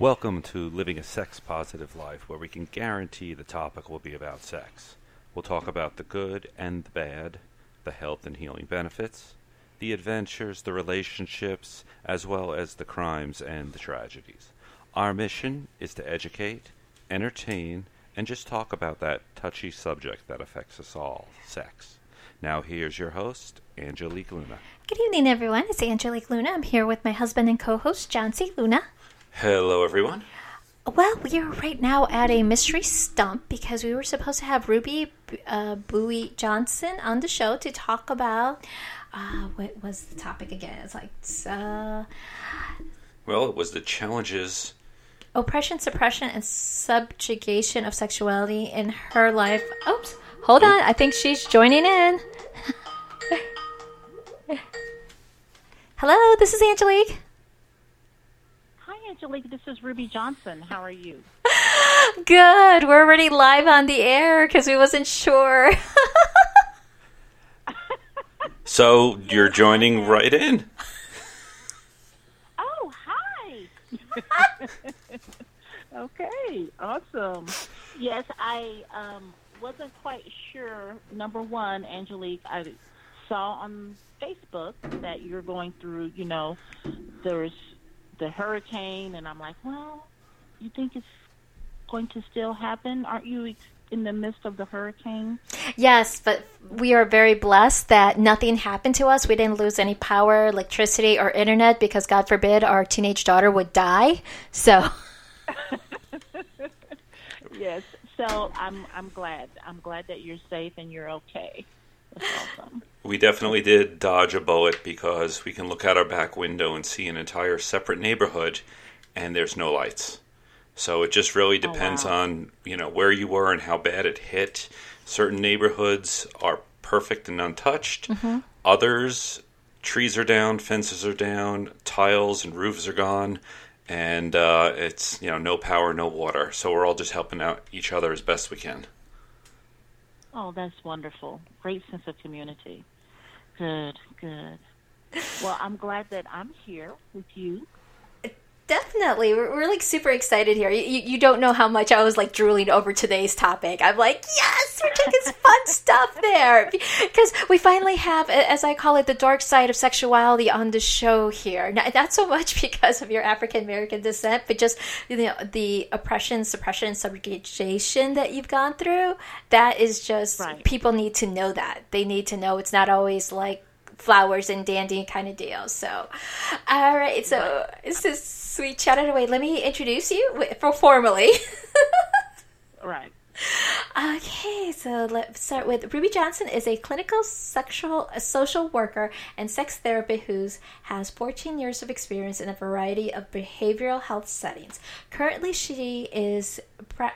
Welcome to Living a Sex Positive Life, where we can guarantee the topic will be about sex. We'll talk about the good and the bad, the health and healing benefits, the adventures, the relationships, as well as the crimes and the tragedies. Our mission is to educate, entertain, and just talk about that touchy subject that affects us all sex. Now, here's your host, Angelique Luna. Good evening, everyone. It's Angelique Luna. I'm here with my husband and co host, John C. Luna. Hello, everyone. Well, we are right now at a mystery stump because we were supposed to have Ruby uh, Bouie Johnson on the show to talk about uh, what was the topic again? It's like uh, Well, it was the challenges. oppression, suppression, and subjugation of sexuality in her life. Oops, hold on. I think she's joining in. Hello, this is Angelique. Hi, Angelique. This is Ruby Johnson. How are you? Good. We're already live on the air because we wasn't sure. So, you're joining right in. Oh, hi. okay, awesome. Yes, I um, wasn't quite sure. Number one, Angelique, I saw on Facebook that you're going through, you know, there's the hurricane, and I'm like, well, you think it's going to still happen? Aren't you ex- in the midst of the hurricane? Yes, but we are very blessed that nothing happened to us. We didn't lose any power, electricity, or internet because, God forbid, our teenage daughter would die. So, Yes. So I'm I'm glad. I'm glad that you're safe and you're okay. Awesome. We definitely did dodge a bullet because we can look out our back window and see an entire separate neighborhood and there's no lights. So it just really depends wow. on, you know, where you were and how bad it hit. Certain neighborhoods are perfect and untouched. Others trees are down, fences are down, tiles and roofs are gone, and uh, it's, you know, no power, no water. So we're all just helping out each other as best we can. Oh, that's wonderful. Great sense of community. Good, good. Well, I'm glad that I'm here with you. Definitely, we're, we're like super excited here. You, you don't know how much I was like drooling over today's topic. I'm like, yes, we're taking fun stuff there. Because we finally have, as I call it, the dark side of sexuality on the show here. Not, not so much because of your African American descent, but just you know, the oppression, suppression, subjugation that you've gone through. That is just, Right. people need to know that. They need to know it's not always like flowers and dandy kind of deal. So, all right. So, this is sweet chatted away. Let me introduce you for formally. Right. Okay, so let's start with Ruby Johnson is a clinical sexual a social worker and sex therapist who has 14 years of experience in a variety of behavioral health settings. Currently, she is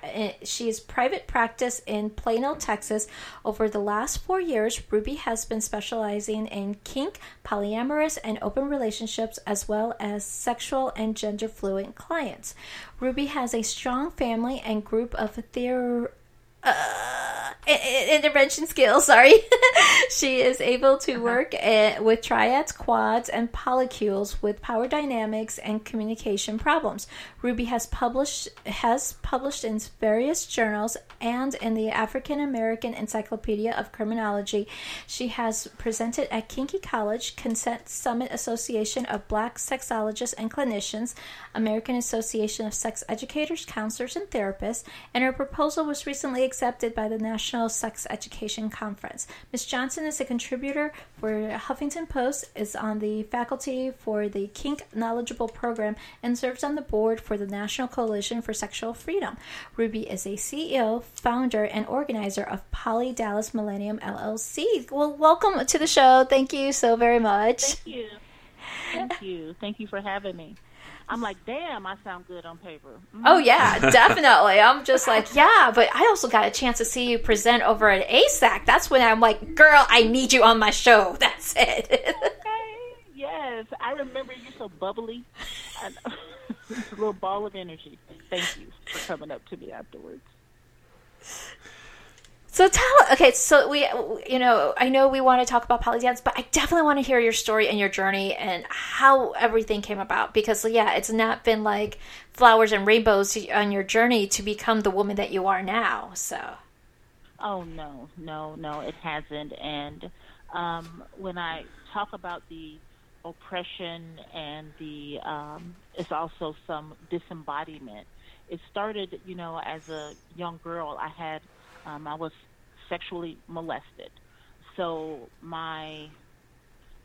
Eh, she is private practice in Plano, Texas. Over the last four years, Ruby has been specializing in kink, polyamorous, and open relationships, as well as sexual and gender fluent clients. Ruby has a strong family and group of theor- uh, intervention skills. Sorry, she is able to work uh, with triads, quads, and polycules with power dynamics and communication problems. Ruby has published has published in various journals and in the African American Encyclopedia of Criminology. She has presented at Kinky Kollege, Consent Summit Association of Black Sexologists and Clinicians, American Association of Sex Educators, Counselors, and Therapists, and her proposal was recently accepted by the National Sex Education Conference. Ms. Johnson is a contributor for Huffington Post, is on the faculty for the Kink Knowledgeable Program, and serves on the board for the National Coalition for Sexual Freedom. Ruby is a CEO, founder, and organizer of Poly Dallas Millennium LLC. Well, welcome to the show. Thank you so very much. Thank you. Thank you. Thank you for having me. I'm like, damn, I sound good on paper. Mm. Oh yeah, definitely. I'm just like, yeah, but I also got a chance to see you present over at AASECT. That's when I'm like, girl, I need you on my show. That's it. Okay. Yes, I remember you're so bubbly. And it's a little ball of energy. Thank you for coming up to me afterwards. So tell okay, so we you know, I know we want to talk about Poly Dallas, but I definitely want to hear your story and your journey and how everything came about because yeah, it's not been like flowers and rainbows on your journey to become the woman that you are now. So Oh no, no, no, it hasn't. And um, when I talk about the oppression and the, um, it's also some disembodiment. It started, you know, as a young girl. I had um, I was sexually molested. So my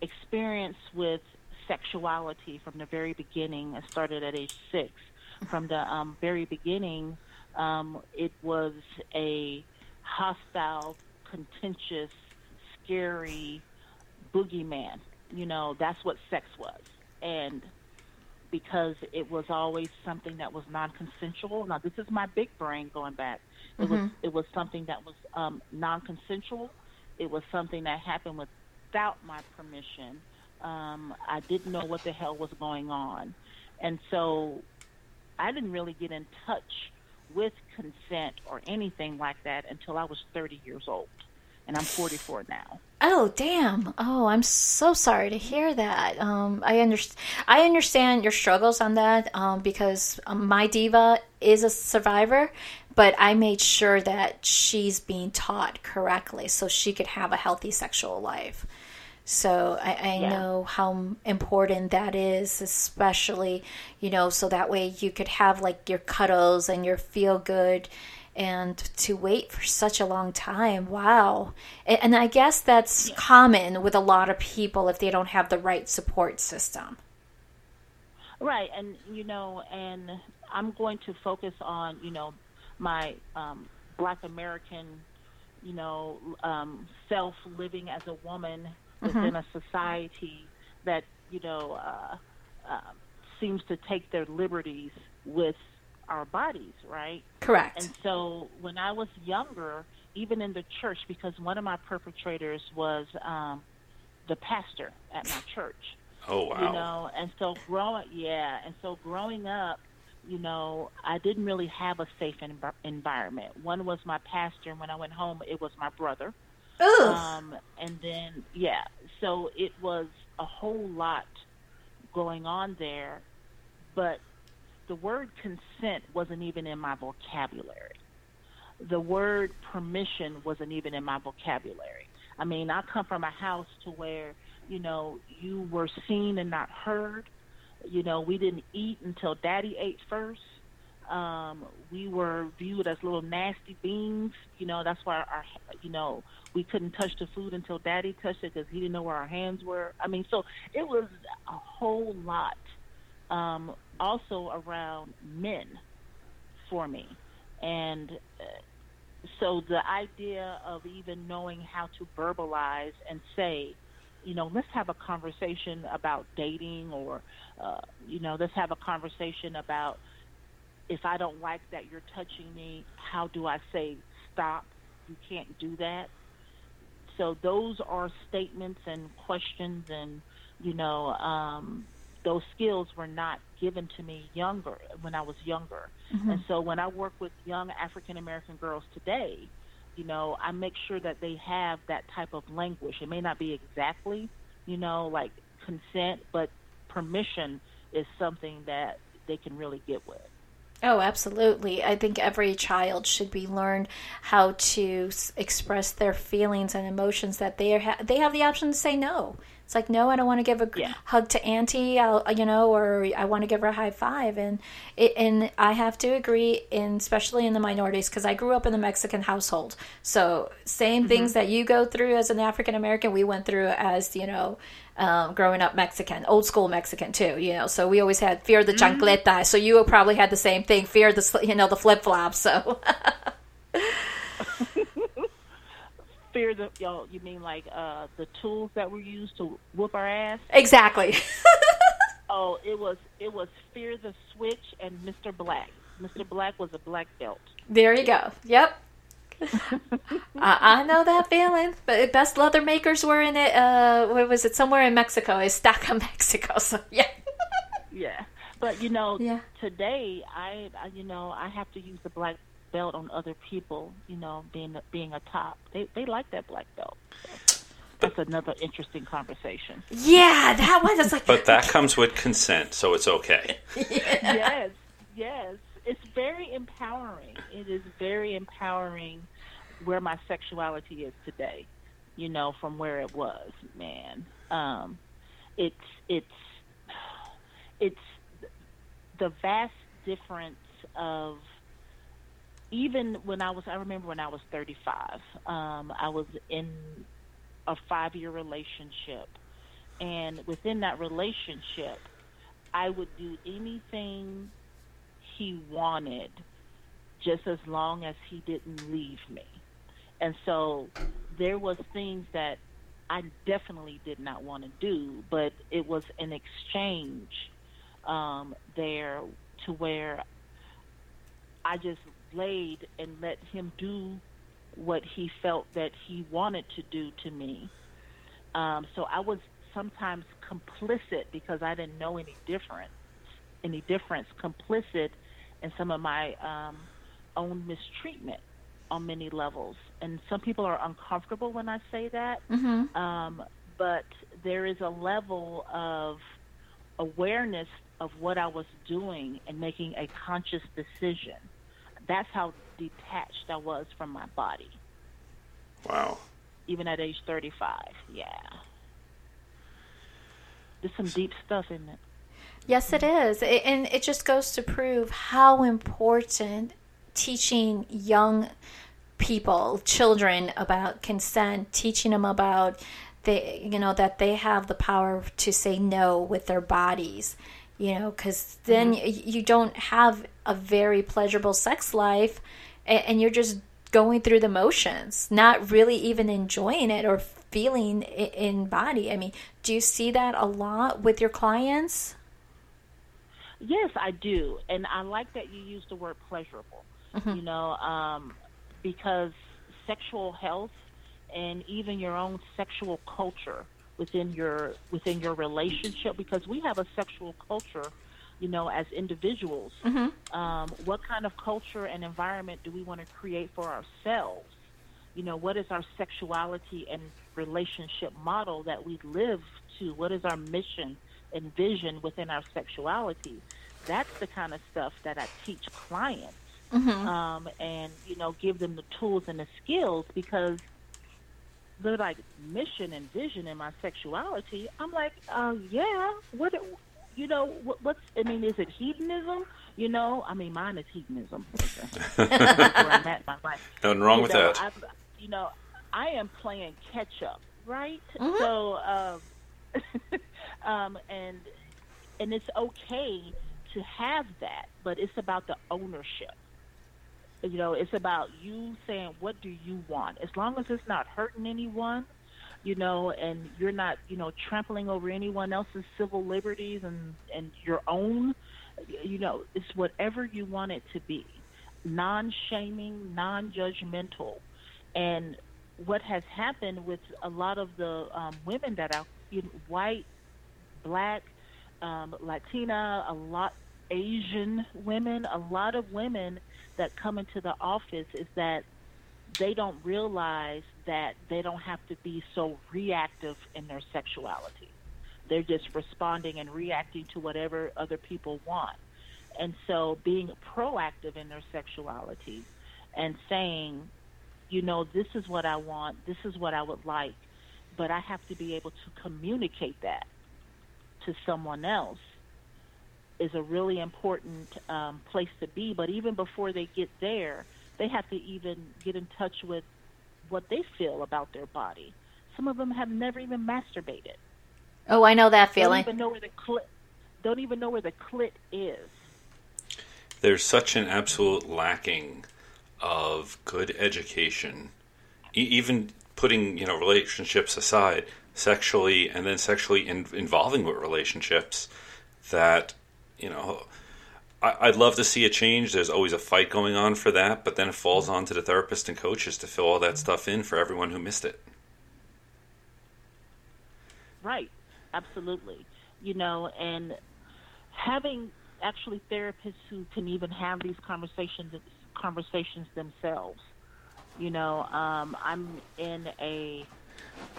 experience with sexuality from the very beginning, I started at age six. From the um, very beginning, um, it was a hostile, contentious, scary boogeyman. You know, that's what sex was. And because it was always something that was non-consensual. Now, this is my big brain going back. It mm-hmm. was it was something that was um, non-consensual. It was something that happened without my permission. Um, I didn't know what the hell was going on, and so I didn't really get in touch with consent or anything like that until I was 30 years old, and I'm 44 now. Oh damn! Oh, I'm so sorry to hear that. Um, I understand. I understand your struggles on that um, because um, my diva is a survivor, but I made sure that she's being taught correctly so she could have a healthy sexual life. So I, I yeah. know how important that is, especially, you know, so that way you could have like your cuddles and your feel good and to wait for such a long time. Wow. And, I guess that's yeah. common with a lot of people if they don't have the right support system. Right. And, you know, and I'm going to focus on, you know, my um, Black American, you know, um, self living as a woman mm-hmm. within a society that you know uh, uh, seems to take their liberties with our bodies, right? Correct. And so when I was younger, even in the church, because one of my perpetrators was um, the pastor at my church. Oh wow! You know, and so growing, yeah, and so growing up, you know, I didn't really have a safe env- environment. One was my pastor, and when I went home, it was my brother. Ooh. Um, and then, yeah, so it was a whole lot going on there, but the word consent wasn't even in my vocabulary. The word permission wasn't even in my vocabulary. I mean, I come from a house to where, you know, you were seen and not heard you know, we didn't eat until Daddy ate first. Um, we were viewed as little nasty beings. You know, that's why our, you know, we couldn't touch the food until Daddy touched it because he didn't know where our hands were. I mean, so it was a whole lot. Um, also around men for me, and uh, so the idea of even knowing how to verbalize and say, you know, let's have a conversation about dating or, uh, you know, let's have a conversation about if I don't like that you're touching me, how do I say stop? You can't do that. So those are statements and questions and, you know, um, those skills were not given to me younger when I was younger. Mm-hmm. And so when I work with young African American girls today, you know, I make sure that they have that type of language. It may not be exactly, you know, like consent, but permission is something that they can really get with. Oh, absolutely. I think every child should be learned how to express their feelings and emotions that they ha- they have the option to say no. It's like, no, I don't want to give a yeah. hug to Auntie, I'll, you know, or I want to give her a high five. And it, and I have to agree, in especially in the minorities, because I grew up in the Mexican household. So same mm-hmm. things that you go through as an African American, we went through as you know. Um, growing up Mexican, old school Mexican too, you know. So we always had fear the mm-hmm. chancleta. So you probably had the same thing, fear the you know the flip flops. So fear the y'all you mean like uh the tools that were used to whoop our ass? Exactly. Oh it was it was fear the switch and mr black. Mr black was a black belt. There you go. Yep. I, I, know that feeling but best leather makers were in it uh where was it somewhere in mexico it's Estaca mexico so yeah. Yeah. But you know yeah. today I, I you know i have to use the black belt on other people, you know, being being a top. They they like that black belt. So that's another interesting conversation. Yeah, that was. It's like, But that comes with consent, so it's okay. yes, yes. It's very empowering. It is very empowering where my sexuality is today. You know, from where it was, man. Um, it's it's it's the vast difference of even when I was. I remember when I was 35. Um, I was in a five year relationship. And within that relationship, I would do anything he wanted just as long as he didn't leave me. And so there was things that I definitely did not want to do, but it was an exchange um, there to where I just laid and let him do what he felt that he wanted to do to me. Um, so I was sometimes complicit because I didn't know any difference, any difference, complicit in some of my um, own mistreatment on many levels. And some people are uncomfortable when I say that, Mhm. um, but there is a level of awareness of what I was doing and making a conscious decision. That's how detached I was from my body, Wow. even at age 35. Yeah. There's some deep stuff in it. Yes, it is. It, and it just goes to prove how important teaching young people, children about consent, teaching them about they you know that they have the power to say no with their bodies. You know, cuz then y you don't have a very pleasurable sex life and, you're just going through the motions, not really even enjoying it or feeling it in body. I mean, do you see that a lot with your clients? Yes, I do, and I like that you use the word pleasurable. You know, um, because sexual health and even your own sexual culture within your within your relationship, because we have a sexual culture, you know, as individuals. Um, what kind of culture and environment do we want to create for ourselves? You know, what is our sexuality and relationship model that we live to? What is our mission and vision within our sexuality? That's the kind of stuff that I teach clients, um, and you know, give them the tools and the skills because they're like mission and vision in my sexuality. I'm like, uh, yeah. What, you know, what, what's? I mean, is it hedonism? You know, I mean, mine is hedonism. That's where I'm at in my life. Nothing wrong You with know, that. I've, you know, I am playing catch up, right? Mhm. So, um, um, and and it's okay to have that, but it's about the ownership. You know, it's about you saying, "What do you want?" As long as it's not hurting anyone, you know, and you're not, you know, trampling over anyone else's civil liberties and and your own, you know, it's whatever you want it to be, non-shaming, non-judgmental, and what has happened with a lot of the um, women that are you know, white, black, um, Latina, a lot Asian women, a lot of women that come into the office is that they don't realize that they don't have to be so reactive in their sexuality. They're just responding and reacting to whatever other people want. And so being proactive in their sexuality and saying, you know, this is what I want, this is what I would like, but I have to be able to communicate that to someone else is a really important um, place to be. But even before they get there, they have to even get in touch with what they feel about their body. Some of them have never even masturbated. Oh, I know that Don't feeling. even know where the clit. Don't even know where the clit is. There's such an absolute lacking of good education, e- even putting you know relationships aside, sexually and then sexually in- involving with relationships. That you know, I- I'd love to see a change. There's always a fight going on for that, but then it falls on to the therapist and coaches to fill all that stuff in for everyone who missed it. Right. Absolutely. You know, and having actually therapists who can even have these conversations conversations themselves. You know, um, I'm in a,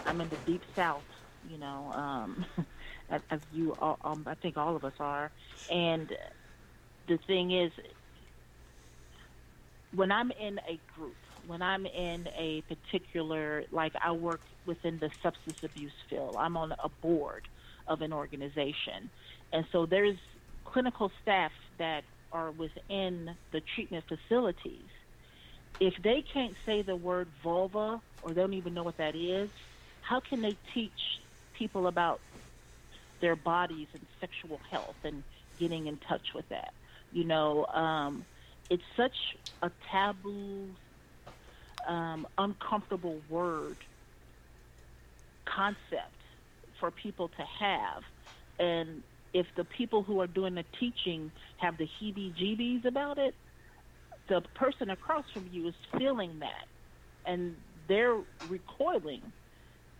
I'm in the deep south. You know, um, as, you, all, um, I think all of us are, and the thing is, when I'm in a group, when I'm in a particular, like I work within the substance abuse field, I'm on a board of an organization. And so there's clinical staff that are within the treatment facilities. If they can't say the word vulva or they don't even know what that is, how can they teach people about their bodies and sexual health and getting in touch with that? You know, um, it's such a taboo, um, uncomfortable word concept for people to have. And if the people who are doing the teaching have the heebie jeebies about it, the person across from you is feeling that. And they're recoiling,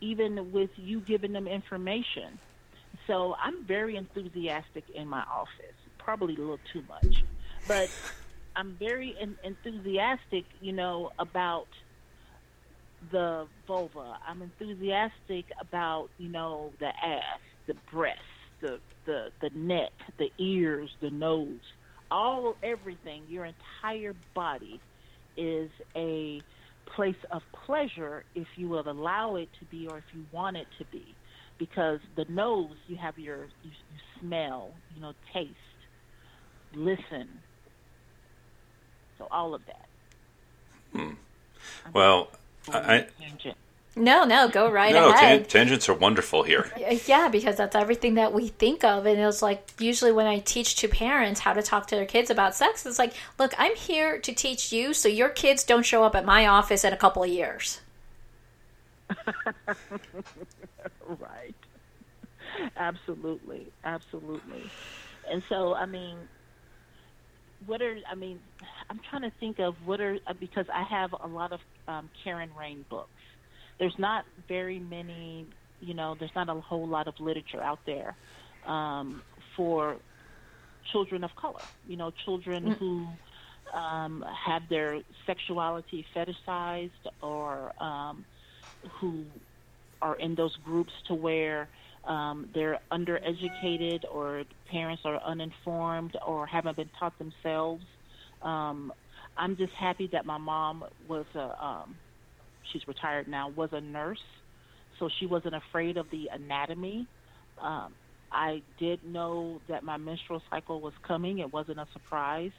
even with you giving them information. So I'm very enthusiastic in my office, probably a little too much. But I'm very en- enthusiastic, you know, about the vulva. I'm enthusiastic about, you know, the ass, the breasts, the the the neck, the ears, the nose, all everything. Your entire body is a place of pleasure if you will allow it to be or if you want it to be because the nose you have your you, you smell you know taste listen so all of that. Hmm. Well, I, no, no, go right no, ahead. tangents are wonderful here. Yeah, because that's everything that we think of. And it's like, usually when I teach to parents how to talk to their kids about sex, it's like, look, I'm here to teach you so your kids don't show up at my office in a couple of years. Absolutely. Absolutely. And so, I mean, what are I mean, I'm trying to think of what are uh, because I have a lot of um, Karen Rayne books. There's not very many, you know, there's not a whole lot of literature out there um, for children of color. You know, children mm. who um, have their sexuality fetishized or um, who are in those groups to where um, they're undereducated or parents are uninformed or haven't been taught themselves. Um, I'm just happy that my mom was a, um, she's retired now, was a nurse, so she wasn't afraid of the anatomy. Um, I did know that my menstrual cycle was coming. It wasn't a surprise.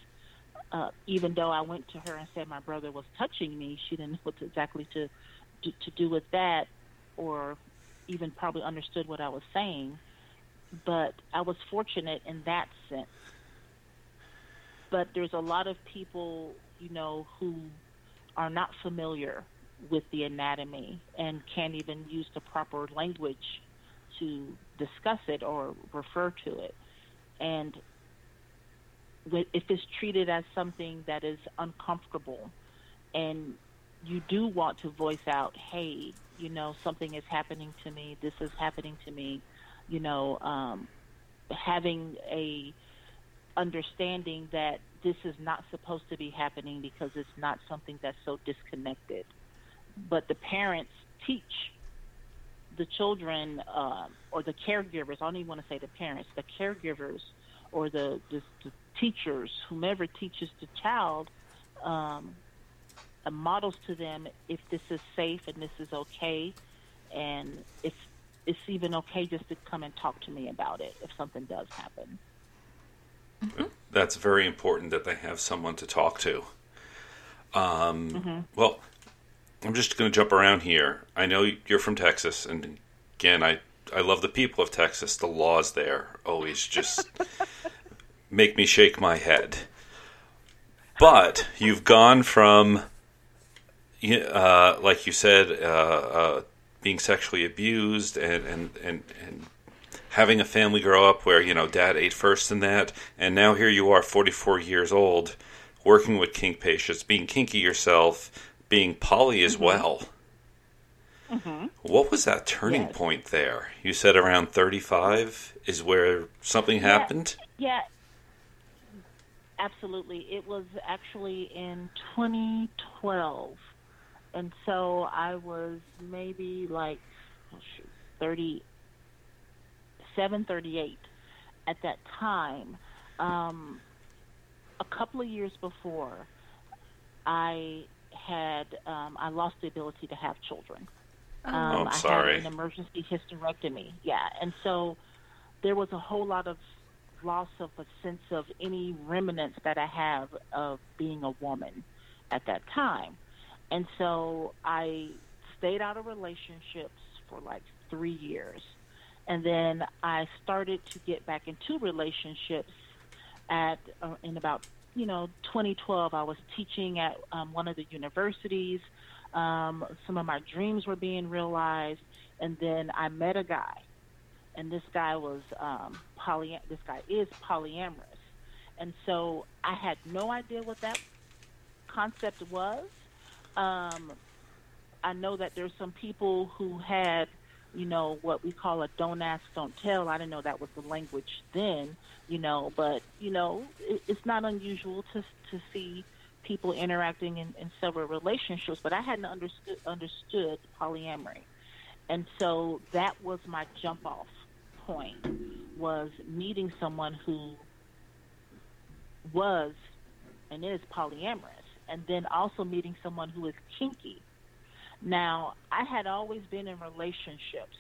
Uh, even though I went to her and said my brother was touching me, she didn't know what to, exactly to, to to do with that, or even probably understood what I was saying, but I was fortunate in that sense. But there's a lot of people, you know, who are not familiar with the anatomy and can't even use the proper language to discuss it or refer to it. And if it's treated as something that is uncomfortable and you do want to voice out, hey, you know, something is happening to me, this is happening to me, you know, um, having a understanding that this is not supposed to be happening because it's not something that's so disconnected. But the parents teach the children uh, or the caregivers, I don't even want to say the parents, the caregivers or the, the, the teachers, whomever teaches the child, um, uh, models to them if this is safe and this is okay, and if it's even okay just to come and talk to me about it if something does happen. Mm-hmm. That's very important that they have someone to talk to. Um, mm-hmm. Well, I'm just going to jump around here. I know you're from Texas, and again, I I love the people of Texas. The laws there always just make me shake my head. But you've gone from uh, like you said, uh, uh, being sexually abused and, and, and, and having a family grow up where, you know, dad ate first in that. And now here you are, 44 years old, working with kink patients, being kinky yourself, being poly as mm-hmm. well. Mm-hmm. What was that turning yes. point there? You said around 35 is where something yeah. happened? Yeah. absolutely. It was actually in 2012. And so I was maybe like oh shoot, 37, 38 at that time. Um, a couple of years before, I had um, I lost the ability to have children. Oh, Um, I'm I sorry. had an emergency hysterectomy. Yeah, and so there was a whole lot of loss of a sense of any remnants that I have of being a woman at that time. And so I stayed out of relationships for like three years. And then I started to get back into relationships at uh, in about you know 2012. I was teaching at um, one of the universities. Um, some of my dreams were being realized, and then I met a guy, and this guy was um, poly. This guy is polyamorous, and so I had no idea what that concept was. Um, I know that there's some people who had, you know, what we call a don't ask, don't tell. I didn't know that was the language then, you know, but you know, it, it's not unusual to to see people interacting in, in several relationships. But I hadn't understood understood polyamory, and so that was my jump off point was meeting someone who was and is polyamorous, and then also meeting someone who is kinky. Now, I had always been in relationships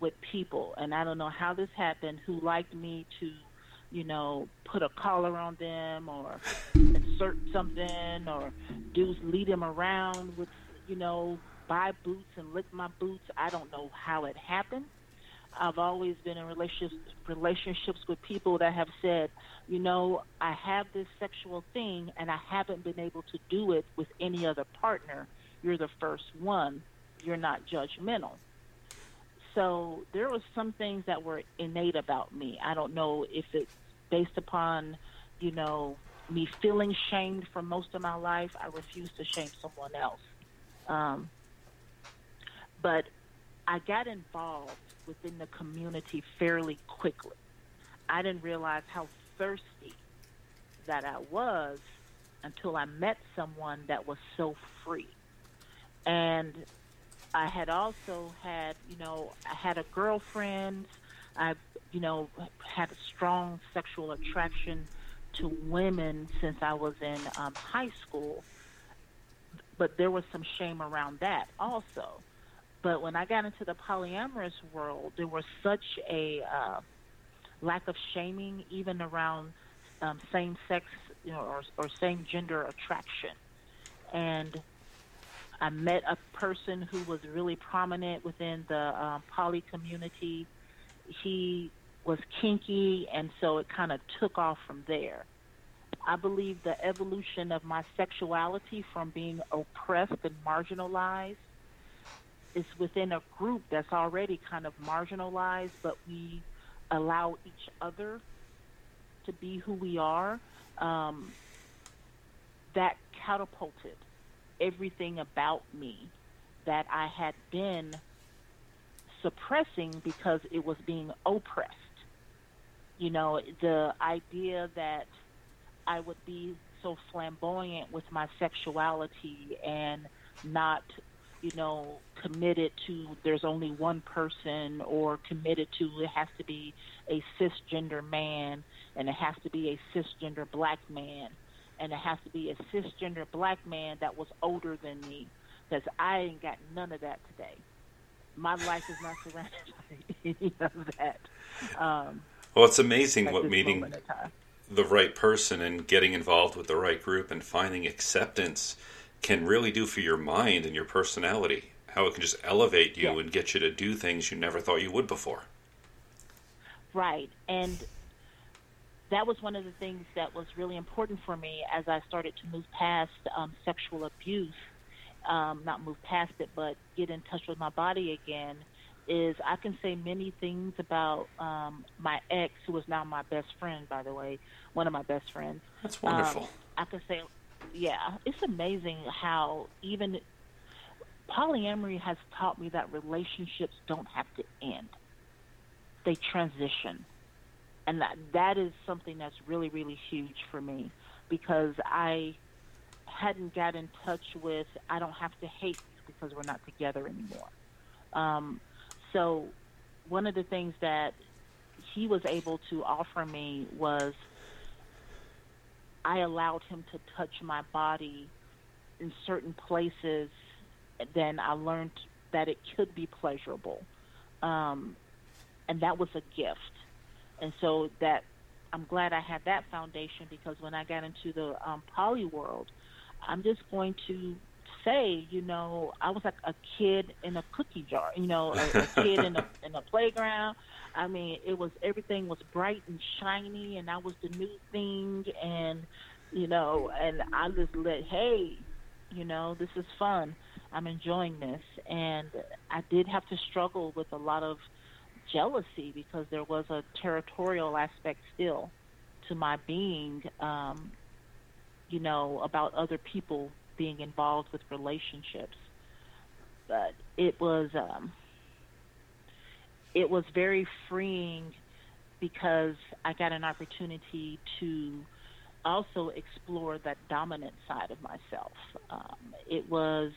with people, and I don't know how this happened, who liked me to, you know, put a collar on them or insert something or do lead them around with, you know, buy boots and lick my boots. I don't know how it happened. I've always been in relationships relationships with people that have said, you know, I have this sexual thing and I haven't been able to do it with any other partner. You're the first one. You're not judgmental. So there was some things that were innate about me. I don't know if it's based upon, you know, me feeling shamed for most of my life. I refuse to shame someone else. Um, but I got involved within the community fairly quickly. I didn't realize how thirsty that I was until I met someone that was so free. And I had also had, you know, I had a girlfriend. I, you know, had a strong sexual attraction to women since I was in um, high school. But there was some shame around that also. But when I got into the polyamorous world, there was such a uh, lack of shaming, even around um, same sex you know, or, or same gender attraction. And I met a person who was really prominent within the um, poly community. He was kinky, and so it kind of took off from there. I believe the evolution of my sexuality from being oppressed and marginalized is within a group that's already kind of marginalized, but we allow each other to be who we are. Um, that catapulted everything about me that I had been suppressing because it was being oppressed. You know, the idea that I would be so flamboyant with my sexuality and not, you know, committed to there's only one person or committed to it has to be a cisgender man and it has to be a cisgender black man and it has to be a cisgender black man that was older than me because I ain't got none of that today. My life is not surrounded by any of that. Um, Well, it's amazing what meeting moment in time. the right person and getting involved with the right group and finding acceptance can really do for your mind and your personality. How it can just elevate you Yeah. and get you to do things you never thought you would before. Right. And that was one of the things that was really important for me as I started to move past um, sexual abuse. Um, not move past it, but get in touch with my body again. Is I can say many things about um, my ex, who is now my best friend, by the way, one of my best friends. That's wonderful. Um, I can say, yeah, it's amazing how even polyamory has taught me that relationships don't have to end; they transition and that that is something that's really really huge for me because I hadn't got in touch with I don't have to hate because we're not together anymore. Um, so one of the things that he was able to offer me was I allowed him to touch my body in certain places. Then I learned that it could be pleasurable, um, and that was a gift. And so that I'm glad I had that foundation because when I got into the um, poly world, I'm just going to say, you know, I was like a kid in a cookie jar, you know, a, a kid in a in a playground. I mean, it was everything was bright and shiny, and I was the new thing, and you know, and I just let, hey, you know, this is fun. I'm enjoying this, and I did have to struggle with a lot of jealousy because there was a territorial aspect still to my being, um, you know, about other people being involved with relationships. But it was um, it was very freeing because I got an opportunity to also explore that dominant side of myself. Um, it was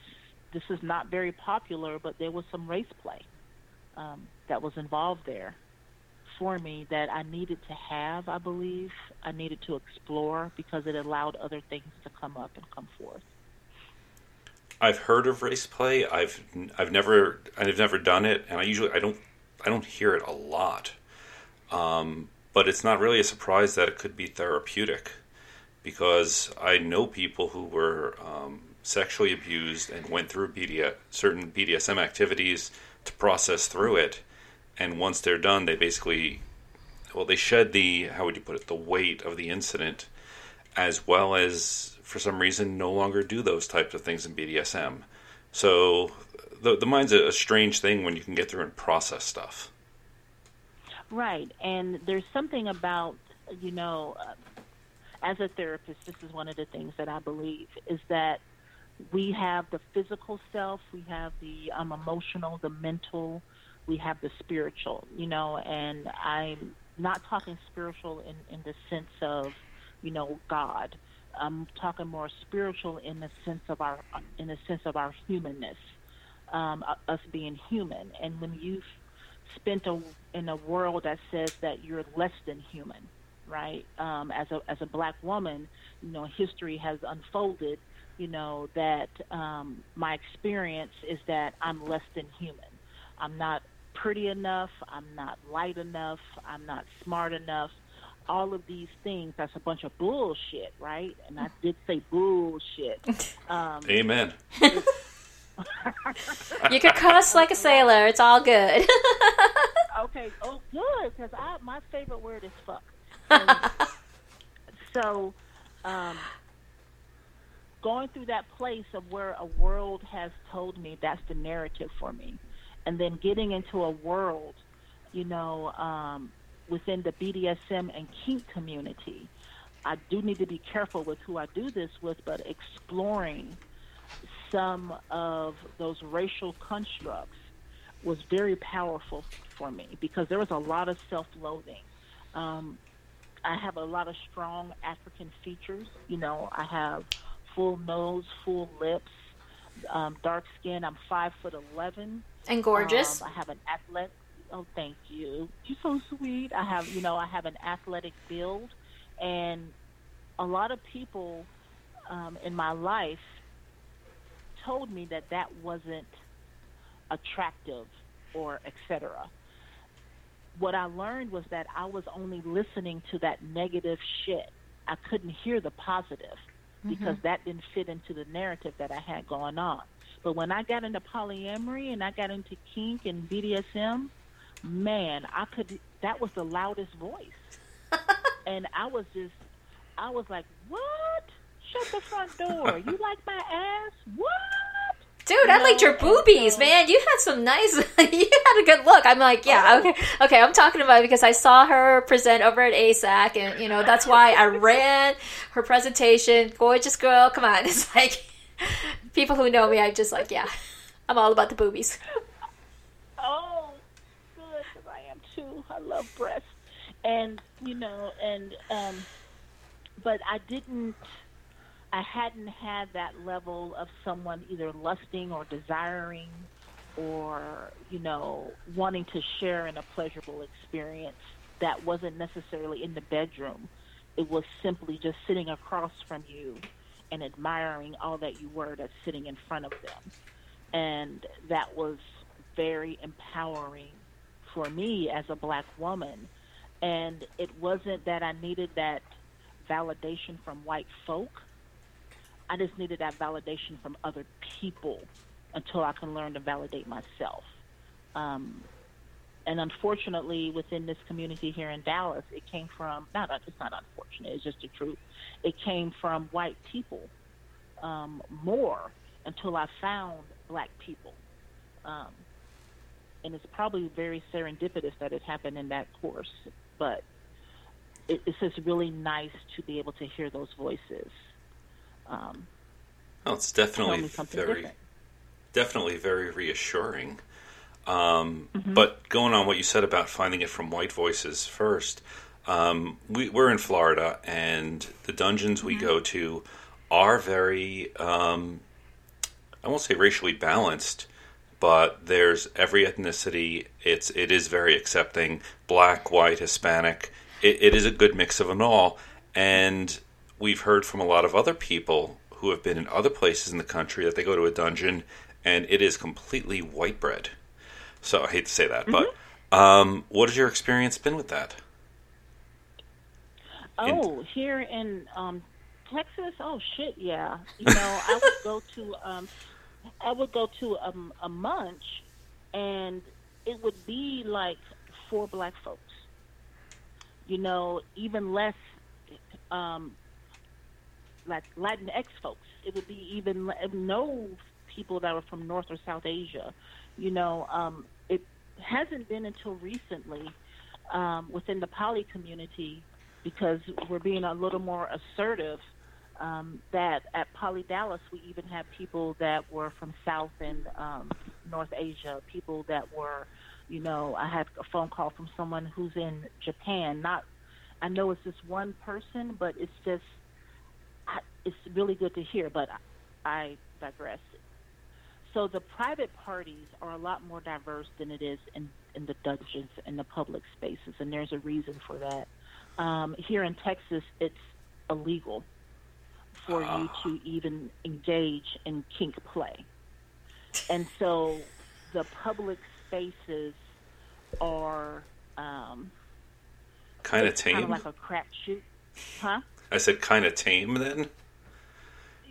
this is not very popular, but there was some race play um, that was involved there for me that I needed to have. I believe I needed to explore because it allowed other things to come up and come forth. I've heard of race play. I've I've never I've never done it, and I usually I don't I don't hear it a lot. Um, but it's not really a surprise that it could be therapeutic, because I know people who were um, sexually abused and went through certain BDSM activities to process through it, and once they're done, they basically well they shed the how would you put it the weight of the incident, as well as for some reason no longer do those types of things in BDSM. So the the mind's a, a strange thing when you can get through and process stuff. Right, and there's something about you know, uh, as a therapist, this is one of the things that I believe is that we have the physical self, we have the um, emotional, the mental, we have the spiritual. You know, and I'm not talking spiritual in in the sense of you know God I'm talking more spiritual in the sense of our in the sense of our humanness, um, us being human. And when you've spent a, in a world that says that you're less than human, right? Um, as a as a black woman, you know, history has unfolded. You know that um, my experience is that I'm less than human. I'm not pretty enough. I'm not light enough. I'm not smart enough all of these things that's a bunch of bullshit right? And i did say bullshit. Um, amen. you could cuss like a sailor. It's all good. Okay. Oh good because i my favorite word is fuck. And so um going through that place of where a world has told me that's the narrative for me and then getting into a world you know um within the BDSM and kink community. I do need to be careful with who I do this with, but exploring some of those racial constructs was very powerful for me because there was a lot of self-loathing. Um, I have a lot of strong African features. You know, I have full nose, full lips, um, dark skin. I'm five foot eleven and gorgeous. Um, I have an athletic oh, thank you. You're so sweet. I have, you know, I have an athletic build, and a lot of people um, in my life told me that that wasn't attractive or etc. What I learned was that I was only listening to that negative shit. I couldn't hear the positive because mm-hmm. that didn't fit into the narrative that I had going on. But when I got into polyamory and I got into kink and BDSM, man, I could. That was the loudest voice, and I was just, I was like, "What? Shut the front door! You like my ass? What?" Dude, I liked your boobies, man. You had some nice. you had a good look. I'm like, yeah, oh. okay, okay. I'm talking about it because I saw her present over at AASECT, and you know that's why I ran her presentation. Gorgeous girl, come on. It's like people who know me, I'm just like, yeah, I'm all about the boobies. Oh, love breasts. and you know, and um, but I didn't. I hadn't had that level of someone either lusting or desiring or, you know, wanting to share in a pleasurable experience that wasn't necessarily in the bedroom. It was simply just sitting across from you and admiring all that you were that's sitting in front of them. And that was very empowering for me as a black woman. And it wasn't that I needed that validation from white folk I just needed that validation from other people until I can learn to validate myself. Um, and unfortunately, within this community here in Dallas, it came from not it's not unfortunate. It's just the truth. It came from white people um, more until I found black people. Um, and it's probably very serendipitous that it happened in that course, but it, it's just really nice to be able to hear those voices um, well, it's definitely very, different. definitely very reassuring. Um, mm-hmm. But going on what you said about finding it from white voices first, um, we, are in Florida, and the dungeons mm-hmm. we go to are very, um, I won't say racially balanced, but there's every ethnicity. It's it is very accepting. Black, white, Hispanic. It, it is a good mix of them all, and we've heard from a lot of other people who have been in other places in the country that they go to a dungeon and it is completely white bread. So I hate to say that, mm-hmm. but um, what has your experience been with that? Oh, in- here in um, Texas, oh shit, yeah. You know, I would go to um, I would go to a, a munch, and it would be like four black folks. You know, even less um, like Latinx folks. It would be even no people that were from North or South Asia. You know, um, it hasn't been until recently um, within the poly community because we're being a little more assertive. Um, that at Poly Dallas, we even had people that were from South and um, North Asia, people that were, you know, I had a phone call from someone who's in Japan. Not, I know it's just one person, but it's just it's really good to hear, but I digress. So the private parties are a lot more diverse than it is in, in the dungeons and the public spaces, and there's a reason for that. Um, here in Texas, it's illegal for you ah. to even engage in kink play. And so the public spaces are um, kind of tame, kind of like a crap shoot, huh? I said kind of tame then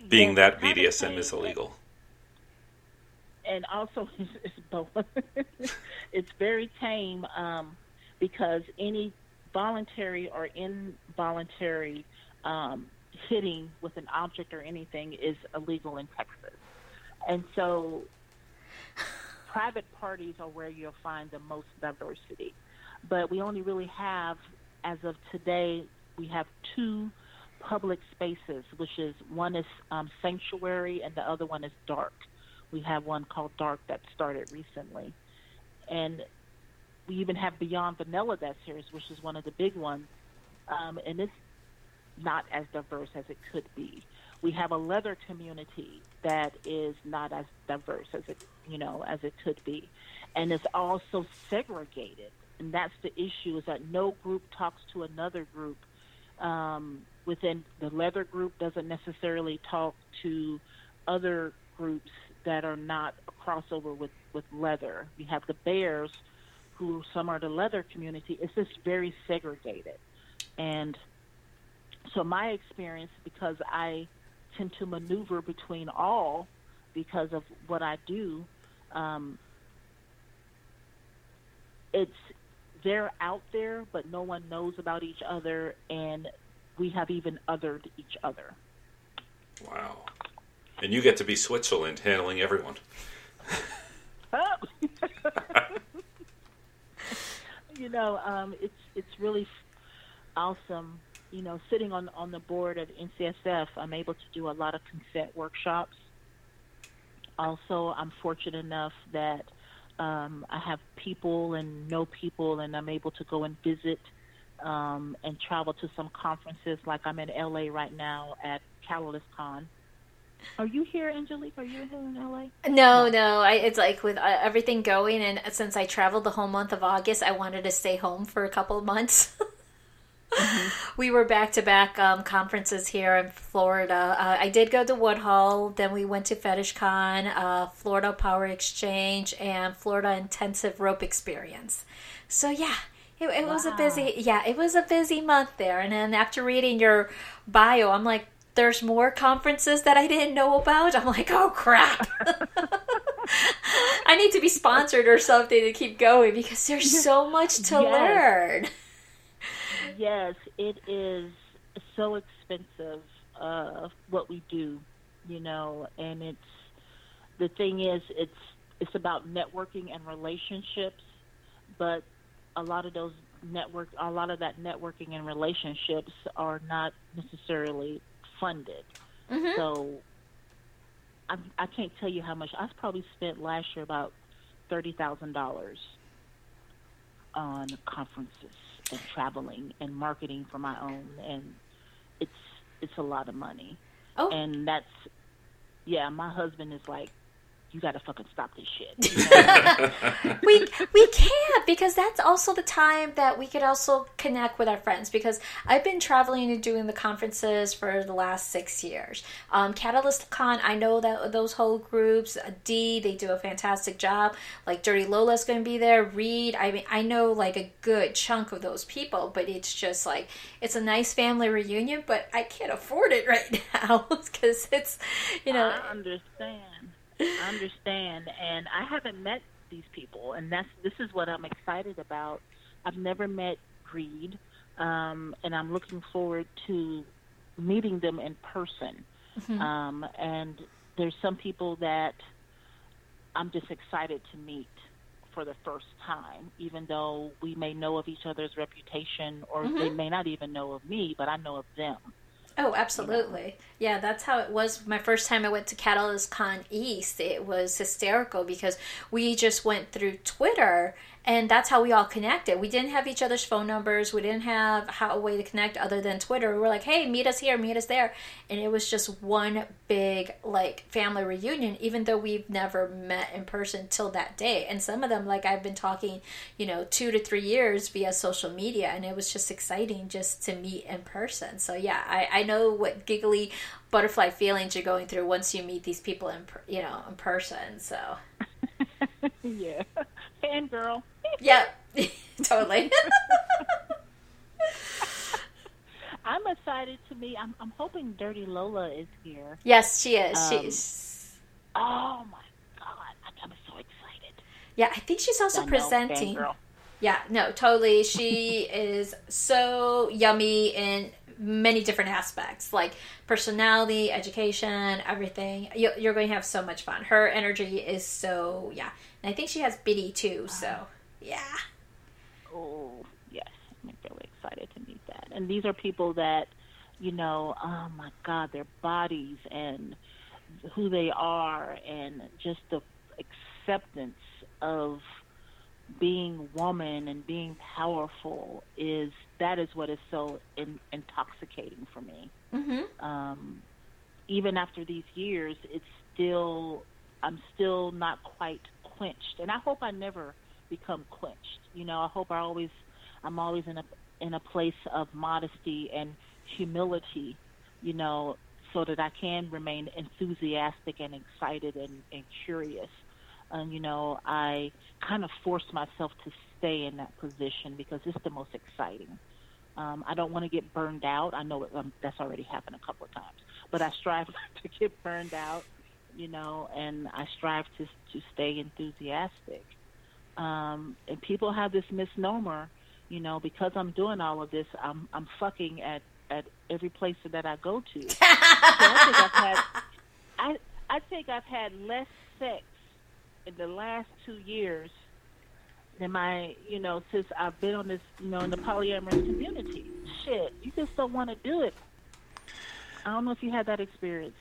being that BDSM is illegal. And also, it's both. it's very tame um, because any voluntary or involuntary um, hitting with an object or anything is illegal in Texas. And so, private parties are where you'll find the most diversity. But we only really have, as of today, we have two public spaces, which is one is um, sanctuary and the other one is dark. We have one called Dark that started recently, and we even have Beyond Vanilla that series, which is one of the big ones, um, and it's not as diverse as it could be. We have a leather community that is not as diverse as it you know as it could be, and it's also segregated. And that's the issue: is that no group talks to another group um, within the leather group doesn't necessarily talk to other groups that are not a crossover with, with leather. We have the bears, who some are the leather community. It's just very segregated. And so my experience, because I tend to maneuver between all because of what I do, um, it's they're out there, but no one knows about each other, and we have even othered each other. Wow. And you get to be Switzerland handling everyone. you know, um, it's it's really awesome. You know, sitting on on the board of NCSF, I'm able to do a lot of consent workshops. Also, I'm fortunate enough that um, I have people and know people, and I'm able to go and visit um, and travel to some conferences. Like I'm in LA right now at Catalyst Con. Are you here, Angelique? Are you here in LA? No, no. I, it's like with uh, everything going, and since I traveled the whole month of August, I wanted to stay home for a couple of months. mm-hmm. We were back to back conferences here in Florida. Uh, I did go to Woodhull, then we went to Fetish Con, uh, Florida Power Exchange, and Florida Intensive Rope Experience. So yeah, it, it wow. was a busy yeah, it was a busy month there. And then after reading your bio, I'm like, there's more conferences that I didn't know about. I'm like, oh crap. I need to be sponsored or something to keep going because there's so much to yes. learn. Yes, it is so expensive uh, what we do, you know, and it's the thing is it's it's about networking and relationships, but a lot of those network a lot of that networking and relationships are not necessarily funded. Mm-hmm. So I, I can't tell you how much. I've probably spent last year about thirty thousand dollars on conferences traveling and marketing for my own, and it's it's a lot of money. Oh. And that's yeah. My husband is like, you got to fucking stop this shit. You know? we we can't because that's also the time that we could also connect with our friends. Because I've been traveling and doing the conferences for the last six years. Um, Catalyst Con, I know that those whole groups. Uh, D, they do a fantastic job. Like Dirty Lola's going to be there. Reed, I mean, I know like a good chunk of those people, but it's just like it's a nice family reunion. But I can't afford it right now because it's you know. I understand. I understand, and I haven't met these people, and that's this is what I'm excited about. I've never met Greed, um, and I'm looking forward to meeting them in person. Mm-hmm. Um, and there's some people that I'm just excited to meet for the first time, even though we may know of each other's reputation, or mm-hmm. they may not even know of me, but I know of them. Oh, absolutely. Yeah, that's how it was. My first time I went to Catalyst Con East, it was hysterical because we just went through Twitter and that's how we all connected. We didn't have each other's phone numbers. We didn't have how, a way to connect other than Twitter. We were like, "Hey, meet us here, meet us there," and it was just one big like family reunion. Even though we've never met in person till that day, and some of them, like I've been talking, you know, two to three years via social media, and it was just exciting just to meet in person. So yeah, I, I know what giggly butterfly feelings you're going through once you meet these people in you know in person. So yeah, fan Yep, totally. I'm excited to meet. I'm, I'm hoping Dirty Lola is here. Yes, she is. Um, She's. Oh my god! I'm, so excited. Yeah, I think she's also presenting. Yeah, no, totally. She is so yummy in many different aspects, like personality, education, everything. You're going to have so much fun. Her energy is so yeah, and I think she has Biddy too. So yeah. Oh, yes. I'm really excited to meet that. And these are people that, you know, oh my God, their bodies and who they are and just the acceptance of being woman and being powerful is that is what is so in, intoxicating for me. Mm-hmm. Um, even after these years, it's still I'm still not quite quenched, and I hope I never become quenched. You know, I hope I always I'm always in a in a place of modesty and humility, you know, so that I can remain enthusiastic and excited and, and curious. And you know, I kind of force myself to stay in that position because it's the most exciting. Um, I don't want to get burned out. I know it, um, that's already happened a couple of times, but I strive to get burned out, you know, and I strive to to stay enthusiastic. Um, and people have this misnomer, you know, because I'm doing all of this, I'm I'm fucking at at every place that I go to. so I think I've had I I think I've had less sex in the last two years than my you know since I've been on this you know in the polyamorous community. Shit, you just don't want to do it. I don't know if you had that experience.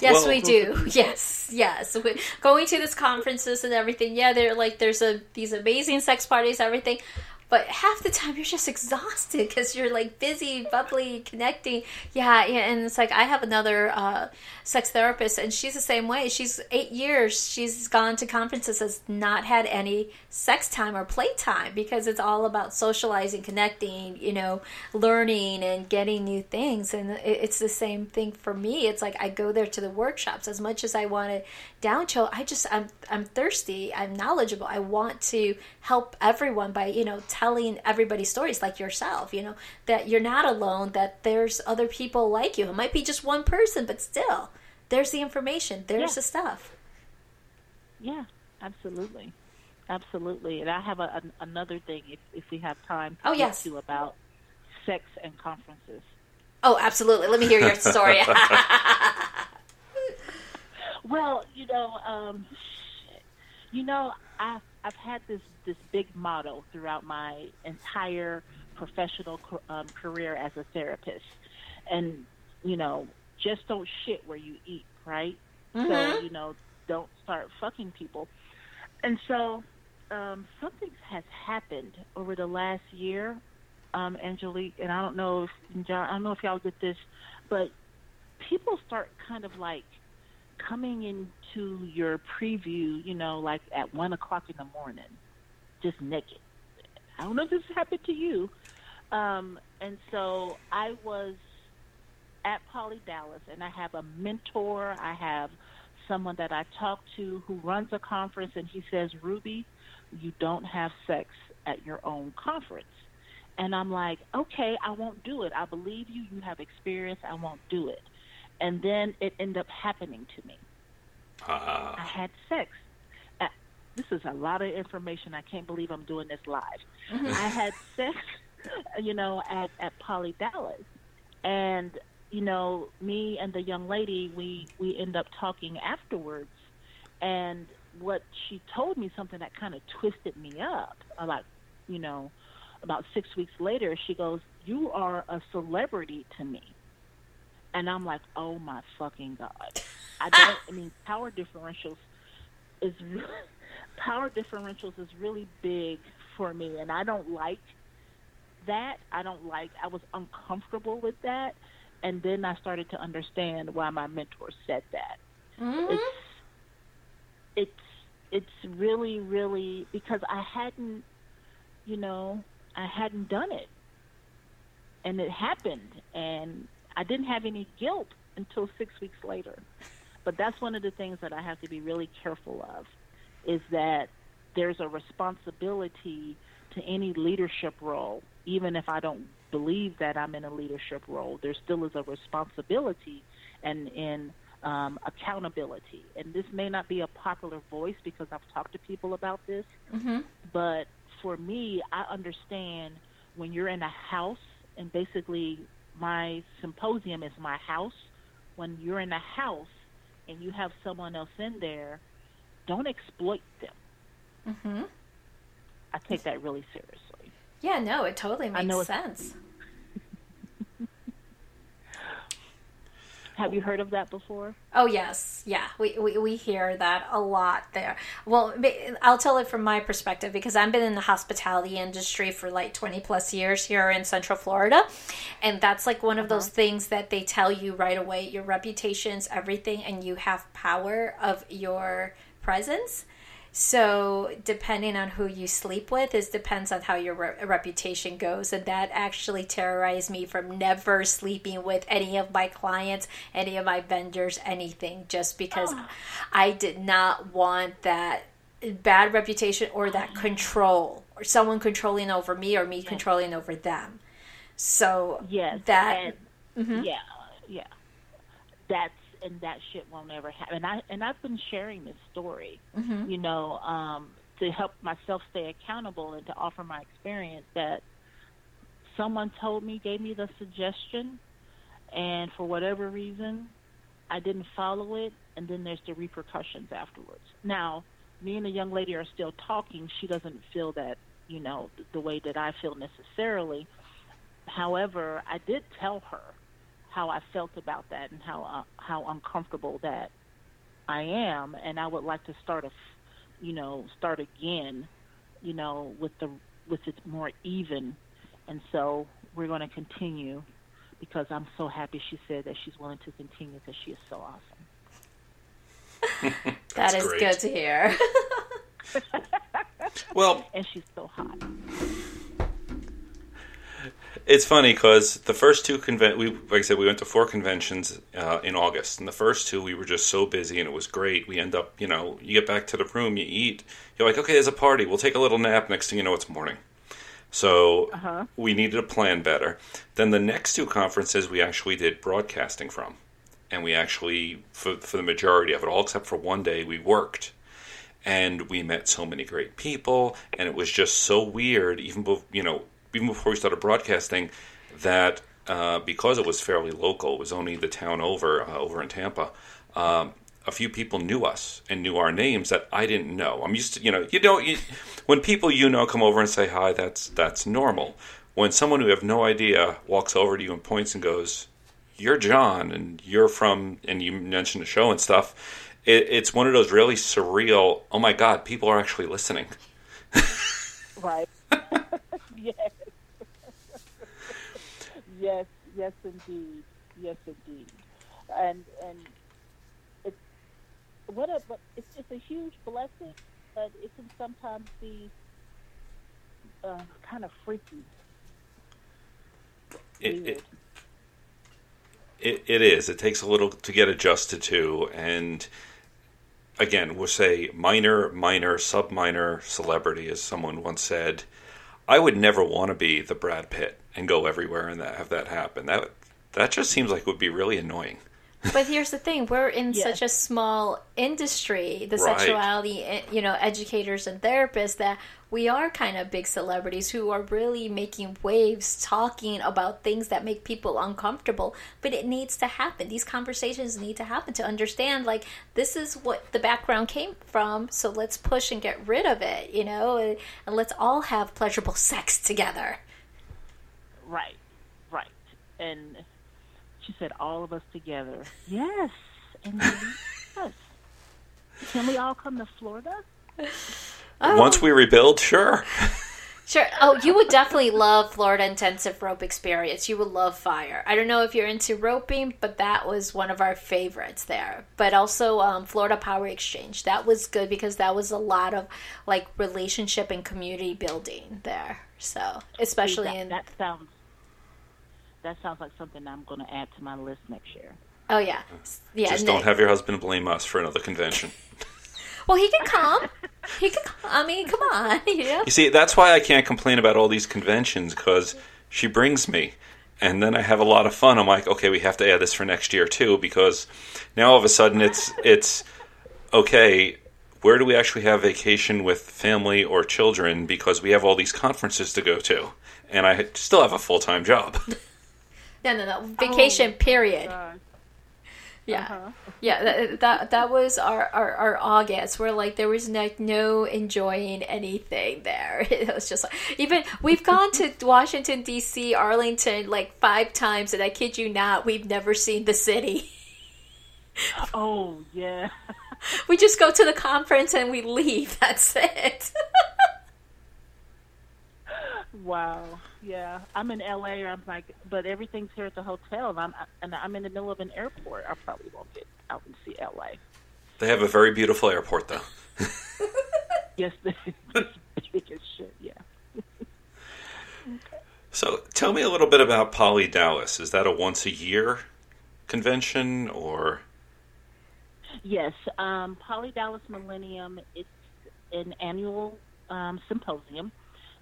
Yes, well, we do. Yes, yes. We, going to these conferences and everything. Yeah, they're like there's a these amazing sex parties, everything. but half the time you're just exhausted because you're like busy, bubbly, connecting. Yeah, yeah, and it's like I have another uh, sex therapist, and she's the same way. She's eight years. She's gone to conferences, has not had any sex time or play time because it's all about socializing, connecting, you know, learning and getting new things. And it's the same thing for me. It's like I go there to the workshops as much as I want to down chill. I just I'm I'm thirsty. I'm knowledgeable. I want to help everyone by you know telling everybody stories like yourself. You know that you're not alone. That there's other people like you. It might be just one person, but still, there's the information. There's yeah. the stuff. Yeah, absolutely, absolutely. And I have a, a, another thing if if we have time. To oh yes. To about sex and conferences. Oh, absolutely. Let me hear your story. well, you know, um, you know, I've I've had this this big motto throughout my entire professional um, career as a therapist, and you know, just don't shit where you eat, right? Mm-hmm. So you know, don't start fucking people. And so, um, something has happened over the last year, um, Angelique, and I don't know if John, I don't know if y'all get this, but people start kind of like coming into your preview, you know, like at one o'clock in the morning, just naked. I don't know if this happened to you. Um, and so I was at Poly Dallas, and I have a mentor. I have someone that I talk to who runs a conference, and he says, Ruby, you don't have sex at your own conference. And I'm like, okay, I won't do it. I believe you. You have experience. I won't do it and then it ended up happening to me. Uh. I had sex. Uh, this is a lot of information. I can't believe I'm doing this live. Mm-hmm. I had sex, you know, at at Poly Dallas, and you know, me and the young lady, we we end up talking afterwards, and what she told me something that kind of twisted me up. Like, you know, about six weeks later, she goes, "You are a celebrity to me." and I'm like, oh my fucking god! I don't. I mean, power differentials is power differentials is really big for me, and I don't like that. I don't like. I was uncomfortable with that, and then I started to understand why my mentor said that. Mm-hmm. It's it's it's really really because I hadn't, you know, I hadn't done it, and it happened, and I didn't have any guilt until six weeks later. But that's one of the things that I have to be really careful of is that there's a responsibility to any leadership role, even if I don't believe that I'm in a leadership role, there still is a responsibility. And in um, accountability. And this may not be a popular voice because I've talked to people about this, mm-hmm. but for me, I understand when you're in a house and basically my symposium is my house. When you're in a house and you have someone else in there, don't exploit them. Mm-hmm. I take that really seriously. Yeah, no, it totally makes sense. Have you heard of that before? Oh yes, yeah. We, we we hear that a lot there. Well, I'll tell it from my perspective because I've been in the hospitality industry for like twenty plus years here in Central Florida, and that's like one of uh-huh. those things that they tell you right away. Your reputation's everything, and you have power of your presence so depending on who you sleep with, is depends on how your re- reputation goes, and that actually terrorized me from never sleeping with any of my clients, any of my vendors, anything, just because oh. I did not want that bad reputation or that control or someone controlling over me or me yes. controlling over them. So yes, that and, mm-hmm. yeah, yeah, that's and that shit won't ever happen. And I and I've been sharing this story, mm-hmm. you know, um, to help myself stay accountable and to offer my experience that someone told me, gave me the suggestion, and for whatever reason, I didn't follow it, and then there's the repercussions afterwards. Now, me and the young lady are still talking. She doesn't feel that, you know, the way that I feel necessarily. However, I did tell her how I felt about that and how uh, how uncomfortable that I am, and I would like to start a, you know, start again, you know, with the with it more even, and so we're going to continue because I'm so happy she said that she's willing to continue because she is so awesome. that is great. good to hear. Well, And she's so hot. It's funny because the first two conven we like I said we went to four conventions uh, in August, and the first two we were just so busy and it was great. We end up, you know, you get back to the room, you eat, you're like, okay, there's a party, we'll take a little nap. Next thing you know, it's morning. So Uh-huh. we needed to plan better. Then the next two conferences we actually did broadcasting from, and we actually for for the majority of it, all except for one day, we worked and we met so many great people and it was just so weird even you know even before we started broadcasting that uh, because it was fairly local it was only the town over uh, over in tampa um, a few people knew us and knew our names that i didn't know i'm used to you know you know you, when people you know come over and say hi that's that's normal when someone who have no idea walks over to you and points and goes you're John and you're from, and you mentioned the show and stuff. It, it's one of those really surreal. Oh my God, people are actually listening. Right. yes. Yes, yes indeed. Yes indeed. And and it's what a but it's it's a huge blessing, but it can sometimes be uh, kind of freaky. It, it, it, it is. It takes a little to get adjusted to, and again, we'll say minor, minor, sub minor celebrity, as someone once said. I would never want to be the Brad Pitt and go everywhere and that, have that happen. That that just seems like it would be really annoying. But here's the thing: we're in Yes. such a small industry, the Right. sexuality, eh, you know, educators and therapists, that we are kind of big celebrities who are really making waves, talking about things that make people uncomfortable. But it needs to happen. These conversations need to happen to understand, like, this is what the background came from. So let's push and get rid of it, you know, and, and let's all have pleasurable sex together. Right, right. And she said, all of us together. Yes, and yes. Can we all come to Florida? Oh. Once we rebuild, sure. Sure. Oh, you would definitely love Florida Intensive Rope Experience. You would love Fire. I don't know if you're into roping, but that was one of our favorites there. But also um, Florida Power Exchange. That was good because that was a lot of like relationship and community building there. So especially that, in that sounds that sounds like something I'm going to add to my list next year. oh yeah yeah. Just don't have your husband blame us for another convention. well, he can come. He can. Come. I mean, come on. You know. You see, that's why I can't complain about all these conventions because she brings me, and then I have a lot of fun. I'm like, okay, we have to add this for next year too because now all of a sudden it's it's okay. Where do we actually have vacation with family or children because we have all these conferences to go to, and I still have a full time job. No, no, no. Vacation. period. Uh, Yeah. Uh-huh. Yeah, that, that that was our, our, our August where like there was like no enjoying anything there. It was just like even we've gone to Washington D.C., Arlington like five times, and I kid you not, we've never seen the city. oh yeah. We just go to the conference and we leave. That's it. wow. Yeah. I'm in LA. I'm like, but everything's here at the hotel, and I'm and I'm in the middle of an airport. I probably won't get out and see LA. They have a very beautiful airport though. Yes, it's big as shit. Yeah. So tell me a little bit about Poly Dallas. Is that a once a year convention or? Yes, um, Poly Dallas Millennium. It's an annual um, symposium,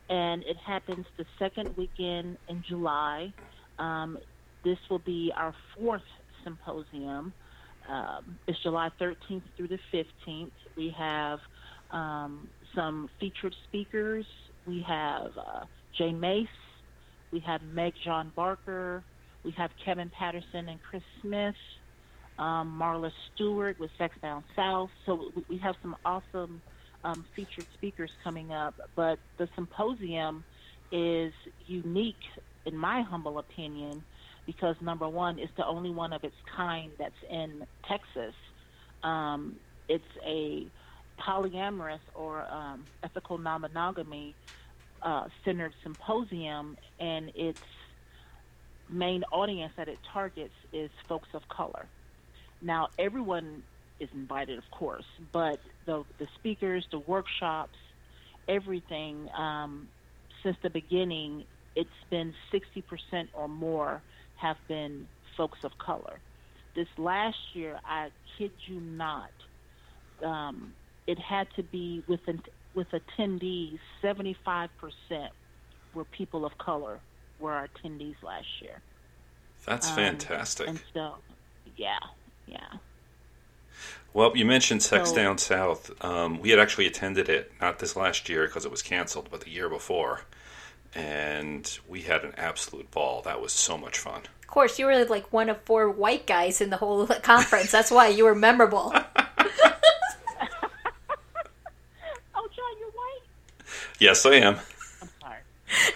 and it happens the second weekend in July. Um, this will be our fourth symposium. Um, it's July 13th through the 15th. We have um, some featured speakers. We have uh, Jay Mace. We have Meg John Barker. We have Kevin Patterson and Chris Smith um, Marla Stewart with Sex Down South. So we- we have some awesome um, featured speakers coming up. But the symposium is unique, in my humble opinion, because number one, it's the only one of its kind that's in Texas. Um, it's a polyamorous or um, ethical non-monogamy uh, centered symposium, and its main audience that it targets is folks of color. Now, everyone is invited, of course, but the the speakers, the workshops, everything um, since the beginning, it's been 60% or more have been folks of color. This last year, I kid you not, um, it had to be within with attendees, 75% were people of color were our attendees last year. That's um, fantastic. And so, yeah, yeah. Well, you mentioned Sex so, Down South. Um, we had actually attended it, not this last year because it was canceled, but the year before. And we had an absolute ball. That was so much fun. Of course, you were like one of four white guys in the whole conference. That's why you were memorable. Oh, John, you're white? Yes, I am. I'm sorry.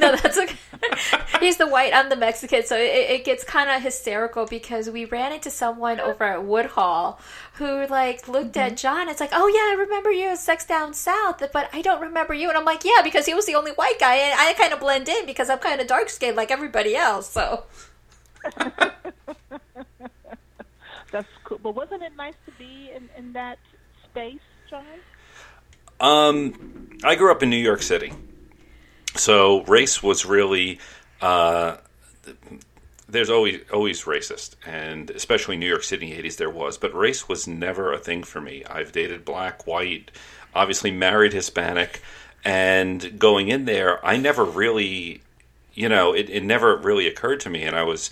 no, that's okay. He's the white, I'm the Mexican, so it, it gets kind of hysterical because we ran into someone over at Woodhull who like looked mm-hmm. at John. It's like, oh yeah, I remember you as Sex Down South, but I don't remember you. And I'm like, yeah, because he was the only white guy, and I kind of blend in because I'm kind of dark skinned like everybody else. So. That's cool. But wasn't it nice to be in, in that space, John? Um, I grew up in New York City, so race was really. Uh, there's always always racist, and especially New York City in the 80s there was, but race was never a thing for me. I've dated black, white, obviously married Hispanic, and going in there, I never really, you know, it, it never really occurred to me. And I was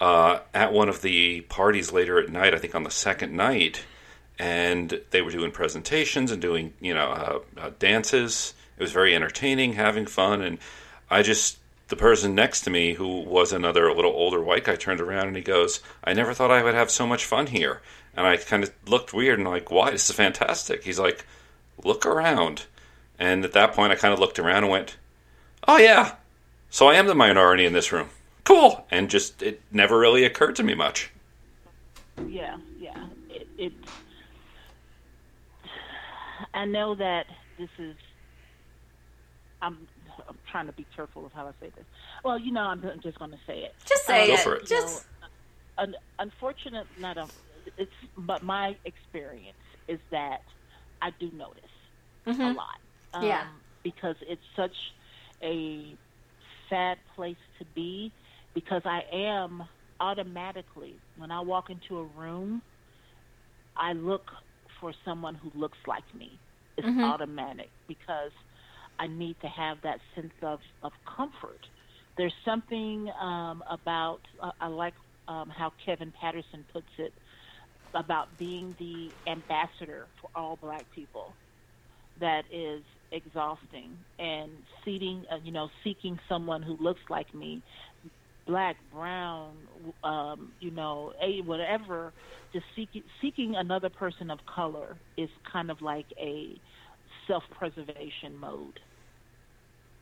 uh, at one of the parties later at night, I think on the second night, and they were doing presentations and doing you know uh, uh, dances. It was very entertaining, having fun, and I just the person next to me who was another little older white guy turned around and he goes, "I never thought I would have so much fun here." And I kind of looked weird and like, "Why? This is fantastic." He's like, "Look around." And at that point, I kind of looked around and went, "Oh yeah, so I am the minority in this room. Cool." And just it never really occurred to me much. Yeah, yeah. It, it I know that this is. I'm, I'm trying to be careful of how I say this. Well, you know, I'm just going to say it. Just say um, it. it. Just. Know, un, unfortunate, not a, it's, but my experience is that I do notice mm-hmm. a lot. Um, yeah. Because it's such a sad place to be. Because I am automatically when I walk into a room, I look for someone who looks like me. It's mm-hmm. automatic because I need to have that sense of, of comfort. There's something um, about, uh, I like um, how Kevin Patterson puts it, about being the ambassador for all black people that is exhausting and seeking, uh, you know, seeking someone who looks like me black, brown, um, you know, a whatever, just seeking seeking another person of color is kind of like a self-preservation mode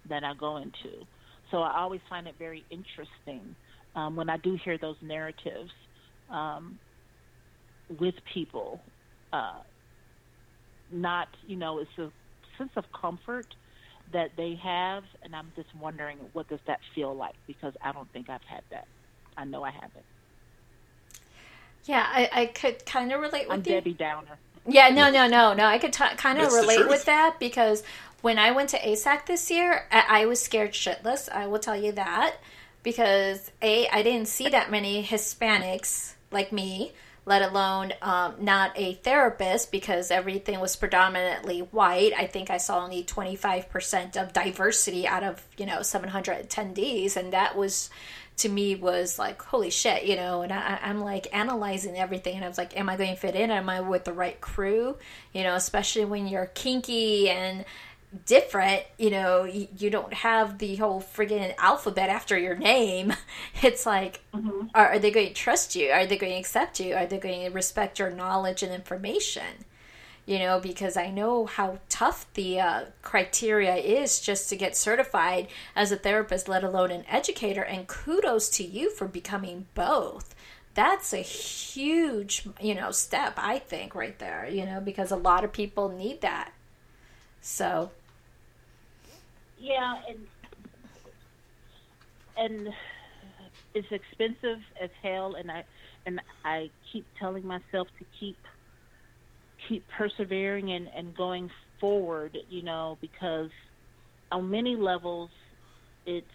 that I go into. So I always find it very interesting um, when I do hear those narratives um, with people. Uh, not, you know, it's a sense of comfort that they have, and I'm just wondering what does that feel like because I don't think I've had that. I know I haven't. Yeah, I, I could kind of relate with I'm you. Debbie Downer. Yeah, no, no, no, no. I could t- kind of relate with that because when I went to AASECT this year, I-, I was scared shitless. I will tell you that because a I didn't see that many Hispanics like me let alone um, not a therapist because everything was predominantly white. I think I saw only 25% of diversity out of, you know, 700 attendees. And that was, to me, was like, holy shit, you know, and I, I'm like analyzing everything. And I was like, am I going to fit in? Am I with the right crew? You know, especially when you're kinky and different, you know, you, you, don't have the whole friggin' alphabet after your name. It's like, mm-hmm. are, are, they going to trust you? Are they going to accept you? Are they going to respect your knowledge and information? You know, because I know how tough the uh, criteria is just to get certified as a therapist, let alone an educator. And kudos to you for becoming both. That's a huge, you know, step, I think, right there, you know, because a lot of people need that. So. Yeah, and and it's expensive as hell, and I and I keep telling myself to keep keep persevering and and going forward, you know, because on many levels, it's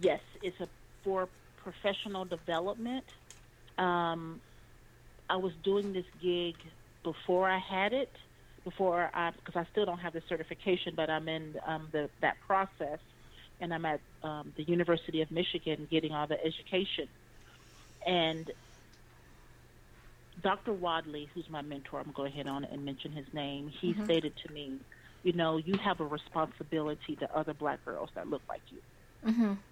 yes, it's a for professional development. Um, I was doing this gig before I had it, before I because I still don't have the certification, but I'm in um, the that process, and I'm at um, the University of Michigan getting all the education, and Dr. Wadley, who's my mentor, I'm going to go ahead on and mention his name. He Mhm. stated to me, you know, you have a responsibility to other black girls that look like you Mhm.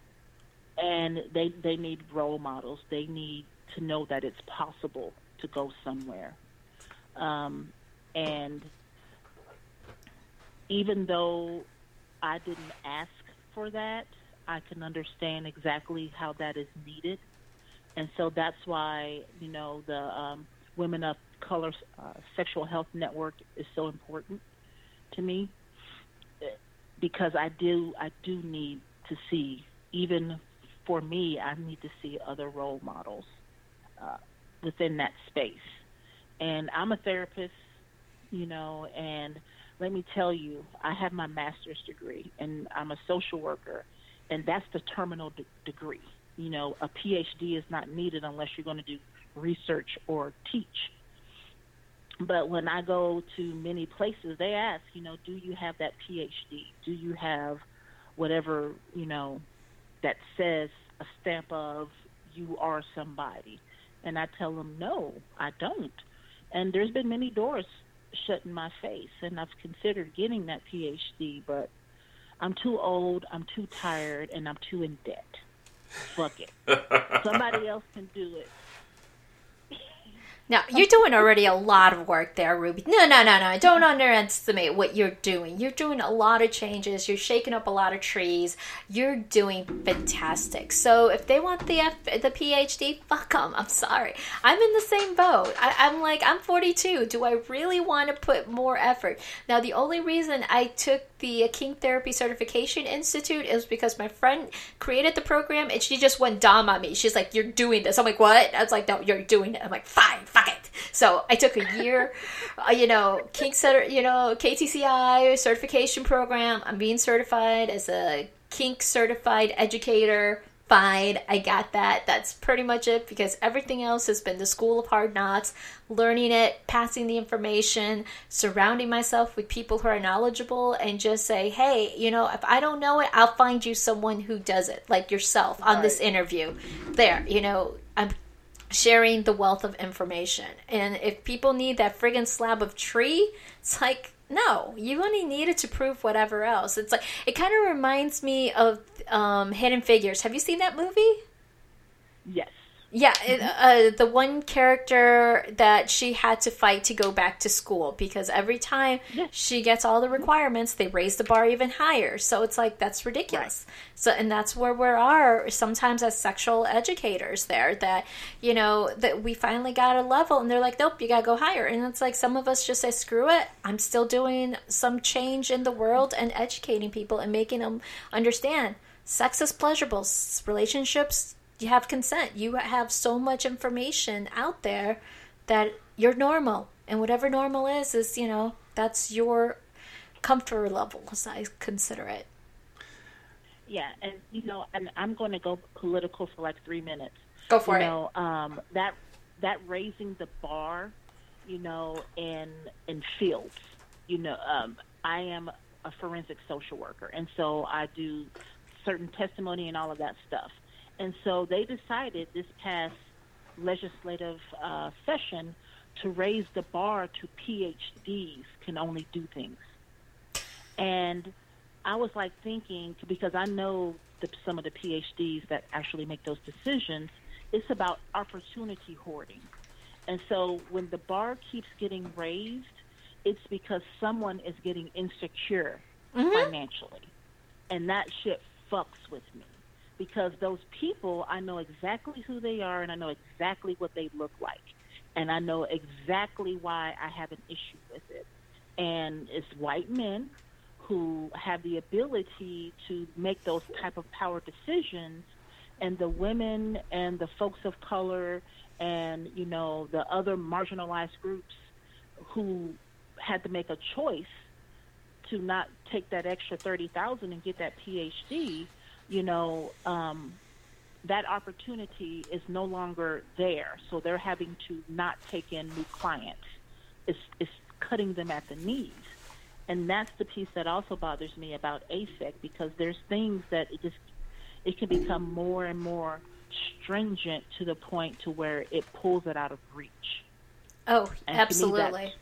and they they need role models. They need to know that it's possible to go somewhere. Um, and even though I didn't ask for that, I can understand exactly how that is needed, and so that's why you know the um, Women of Color uh, Sexual Health Network is so important to me because I do I do need to see even for me, I need to see other role models uh, within that space. And I'm a therapist, you know, and let me tell you, I have my master's degree and I'm a social worker, and that's the terminal de- degree. You know, a PhD is not needed unless you're going to do research or teach. But when I go to many places, they ask, you know, do you have that PhD? Do you have whatever, you know, that says a stamp of you are somebody. And I tell them, no, I don't. And there's been many doors shut in my face, and I've considered getting that PhD, but I'm too old, I'm too tired, and I'm too in debt. Fuck it. Somebody else can do it. Now, you're doing already a lot of work there, Ruby. No, no, no, no. Don't underestimate what you're doing. You're doing a lot of changes. You're shaking up a lot of trees. You're doing fantastic. So, if they want the F- the PhD, fuck them. I'm sorry. I'm in the same boat. I, I'm like, I'm 42. Do I really want to put more effort? Now, the only reason I took the Kink Therapy Certification Institute is because my friend created the program and she just went dumb on me. She's like, You're doing this. I'm like, What? I was like, No, you're doing it. I'm like, Fine, it. So I took a year, uh, you know, King Center, you know, KTCI certification program. I'm being certified as a kink certified educator. Fine, I got that. That's pretty much it because everything else has been the school of hard knocks, learning it, passing the information, surrounding myself with people who are knowledgeable, and just say, hey, you know, if I don't know it, I'll find you someone who does it, like yourself on this interview. There, you know, I'm sharing the wealth of information. And if people need that friggin' slab of tree, it's like, no, you only need it to prove whatever else. It's like, it kind of reminds me of um, Hidden Figures. Have you seen that movie? Yes. Yeah, it, uh, the one character that she had to fight to go back to school because every time Yeah. she gets all the requirements, they raise the bar even higher. So it's like that's ridiculous. So and that's where we are sometimes as sexual educators there that you know that we finally got a level and they're like, nope, you gotta go higher. And it's like some of us just say, screw it. I'm still doing some change in the world and educating people and making them understand sex is pleasurable. Relationships you have consent. You have so much information out there that you're normal. And whatever normal is, is, you know, that's your comfort level, as I consider it. Yeah, and you know, and I'm going to go political for like three minutes. Go for you it. know, um, that that raising the bar, you know, in in fields. You know, um, I am a forensic social worker, and so I do certain testimony and all of that stuff. And so they decided this past legislative uh, session to raise the bar to PhDs can only do things. And I was like thinking because I know the, some of the PhDs that actually make those decisions. It's about opportunity hoarding, and so when the bar keeps getting raised, it's because someone is getting insecure financially, and that shit fucks with me because those people I know exactly who they are and I know exactly what they look like, and I know exactly why I have an issue with it, and it's white men who have the ability to make those type of power decisions. And the women and the folks of color and you know the other marginalized groups who had to make a choice to not take that extra 30,000 and get that PhD, you know, um, that opportunity is no longer there. So they're having to not take in new clients. It's, it's cutting them at the knees. And that's the piece that also bothers me about AASECT because there's things that it just it can become more and more stringent to the point to where it pulls it out of reach. Oh, And absolutely.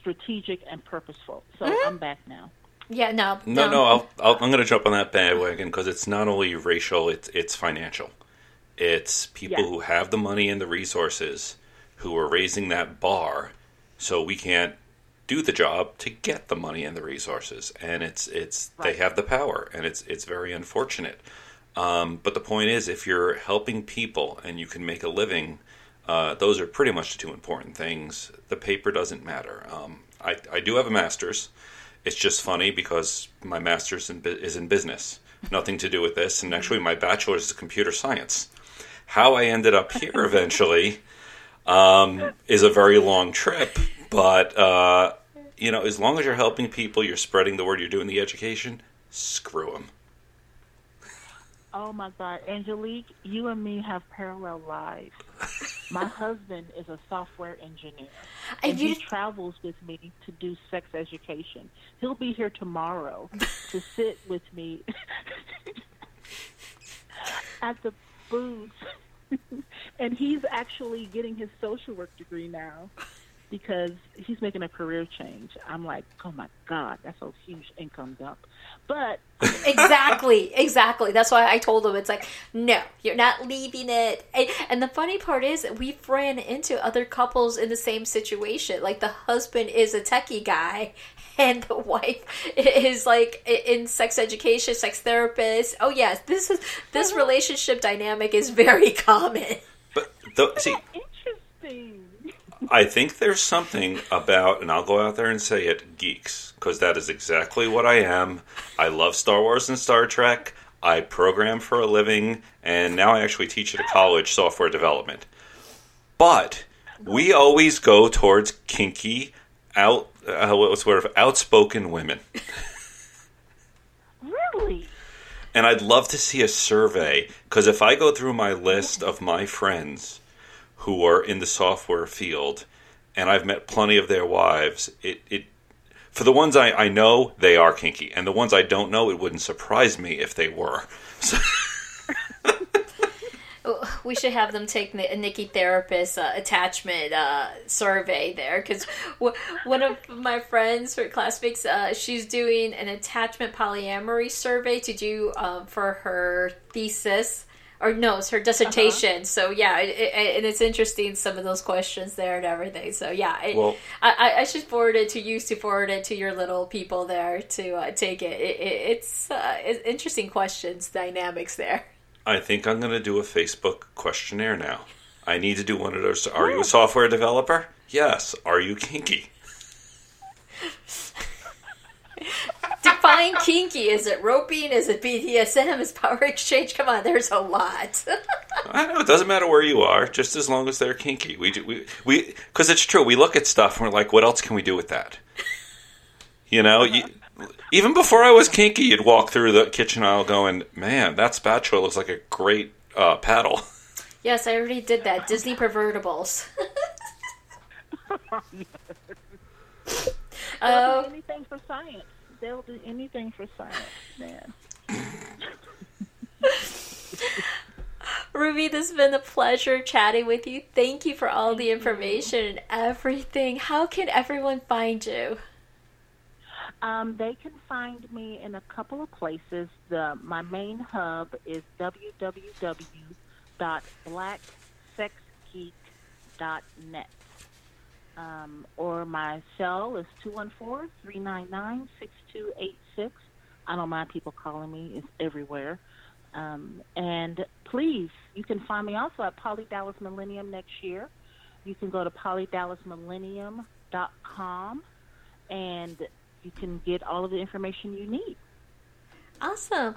Strategic and purposeful. So Mm-hmm. I'm back now. Yeah, no. No, no, I'll, I'll, I'm going to jump on that bandwagon because it's not only racial; it's it's financial. It's people Yeah. who have the money and the resources who are raising that bar, so we can't do the job to get the money and the resources. And it's it's they have the power, and it's it's very unfortunate. Um, but the point is, if you're helping people and you can make a living, uh, those are pretty much the two important things. The paper doesn't matter. Um, I, I do have a master's. It's just funny because my master's in, is in business, nothing to do with this. And actually, my bachelor's is computer science. How I ended up here eventually um, is a very long trip. But, uh, you know, as long as you're helping people, you're spreading the word, you're doing the education, screw them. Oh my God, Angelique, you and me have parallel lives. My husband is a software engineer, And he just- travels with me to do sex education. He'll be here tomorrow to sit with me at the booth, and he's actually getting his social work degree now because he's making a career change. I'm like, oh my God, that's a huge income dump. But exactly, exactly. That's why I told him it's like, no, you're not leaving it. And, and the funny part is, we've ran into other couples in the same situation. Like the husband is a techie guy, and the wife is like in sex education, sex therapist. Oh yes, this is this relationship dynamic is very common. But, the, see, interesting. I think there's something about, and I'll go out there and say it, geeks, because that is exactly what I am. I love Star Wars and Star Trek. I program for a living, and now I actually teach at a college software development. But we always go towards kinky, out, uh, what sort of outspoken women. Really? And I'd love to see a survey because if I go through my list of my friends who are in the software field, and I've met plenty of their wives, it, it for the ones I, I know they are kinky, and the ones I don't know, it wouldn't surprise me if they were. So, We should have them take a Nikki therapist uh, attachment uh, survey there because w- one of my friends or classmates, uh, she's doing an attachment polyamory survey to do um, for her thesis. Or no, it's her dissertation. So yeah, it, it, and it's interesting some of those questions there and everything. So yeah, it, Well- I, I- I should forward it to you to forward it to your little people there to uh, take it. it, it it's, uh, it's interesting questions, dynamics there. I think I'm going to do a Facebook questionnaire now. I need to do one of those. Are you a software developer? Yes. Are you kinky? Define kinky. Is it roping? Is it BDSM? Is power exchange? Come on, there's a lot. I know it doesn't matter where you are, just as long as they're kinky. We do, we we because it's true. We look at stuff and we're like, what else can we do with that? You know, you, even before I was kinky, you'd walk through the kitchen aisle going, "Man, that spatula looks like a great uh, paddle." yes, I already did that. Disney pervertibles. They'll Oh, do anything for science. They'll do anything for science, man. Ruby, this has been a pleasure chatting with you. Thank you for all the information and everything. How can everyone find you? Um, they can find me in a couple of places. The my main hub is www.blacksexgeek.net. Um, or my cell is 214-399-6286. I don't mind people calling me. It's everywhere. Um, and please, you can find me also at Poly Dallas Millennium next year. You can go to polydallasmillennium.com and you can get all of the information you need. Awesome.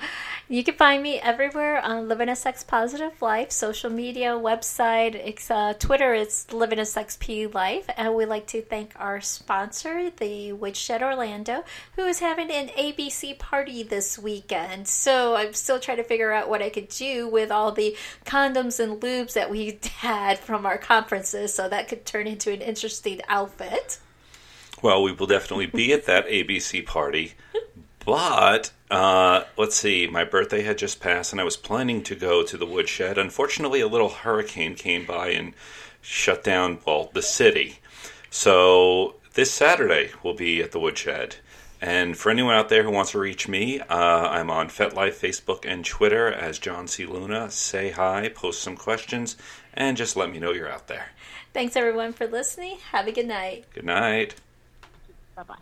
You can find me everywhere on Living a Sex Positive Life, social media, website, it's, uh, Twitter, it's Living a Sex P Life. And we'd like to thank our sponsor, the Woodshed Orlando, who is having an ABC party this weekend. So I'm still trying to figure out what I could do with all the condoms and lubes that we had from our conferences so that could turn into an interesting outfit. Well, we will definitely be at that ABC party. But uh, let's see, my birthday had just passed, and I was planning to go to the woodshed. Unfortunately, a little hurricane came by and shut down, well, the city. So this Saturday we'll be at the woodshed. And for anyone out there who wants to reach me, uh, I'm on FetLife, Facebook, and Twitter as John C. Luna. Say hi, post some questions, and just let me know you're out there. Thanks everyone for listening. Have a good night. Good night. Bye bye.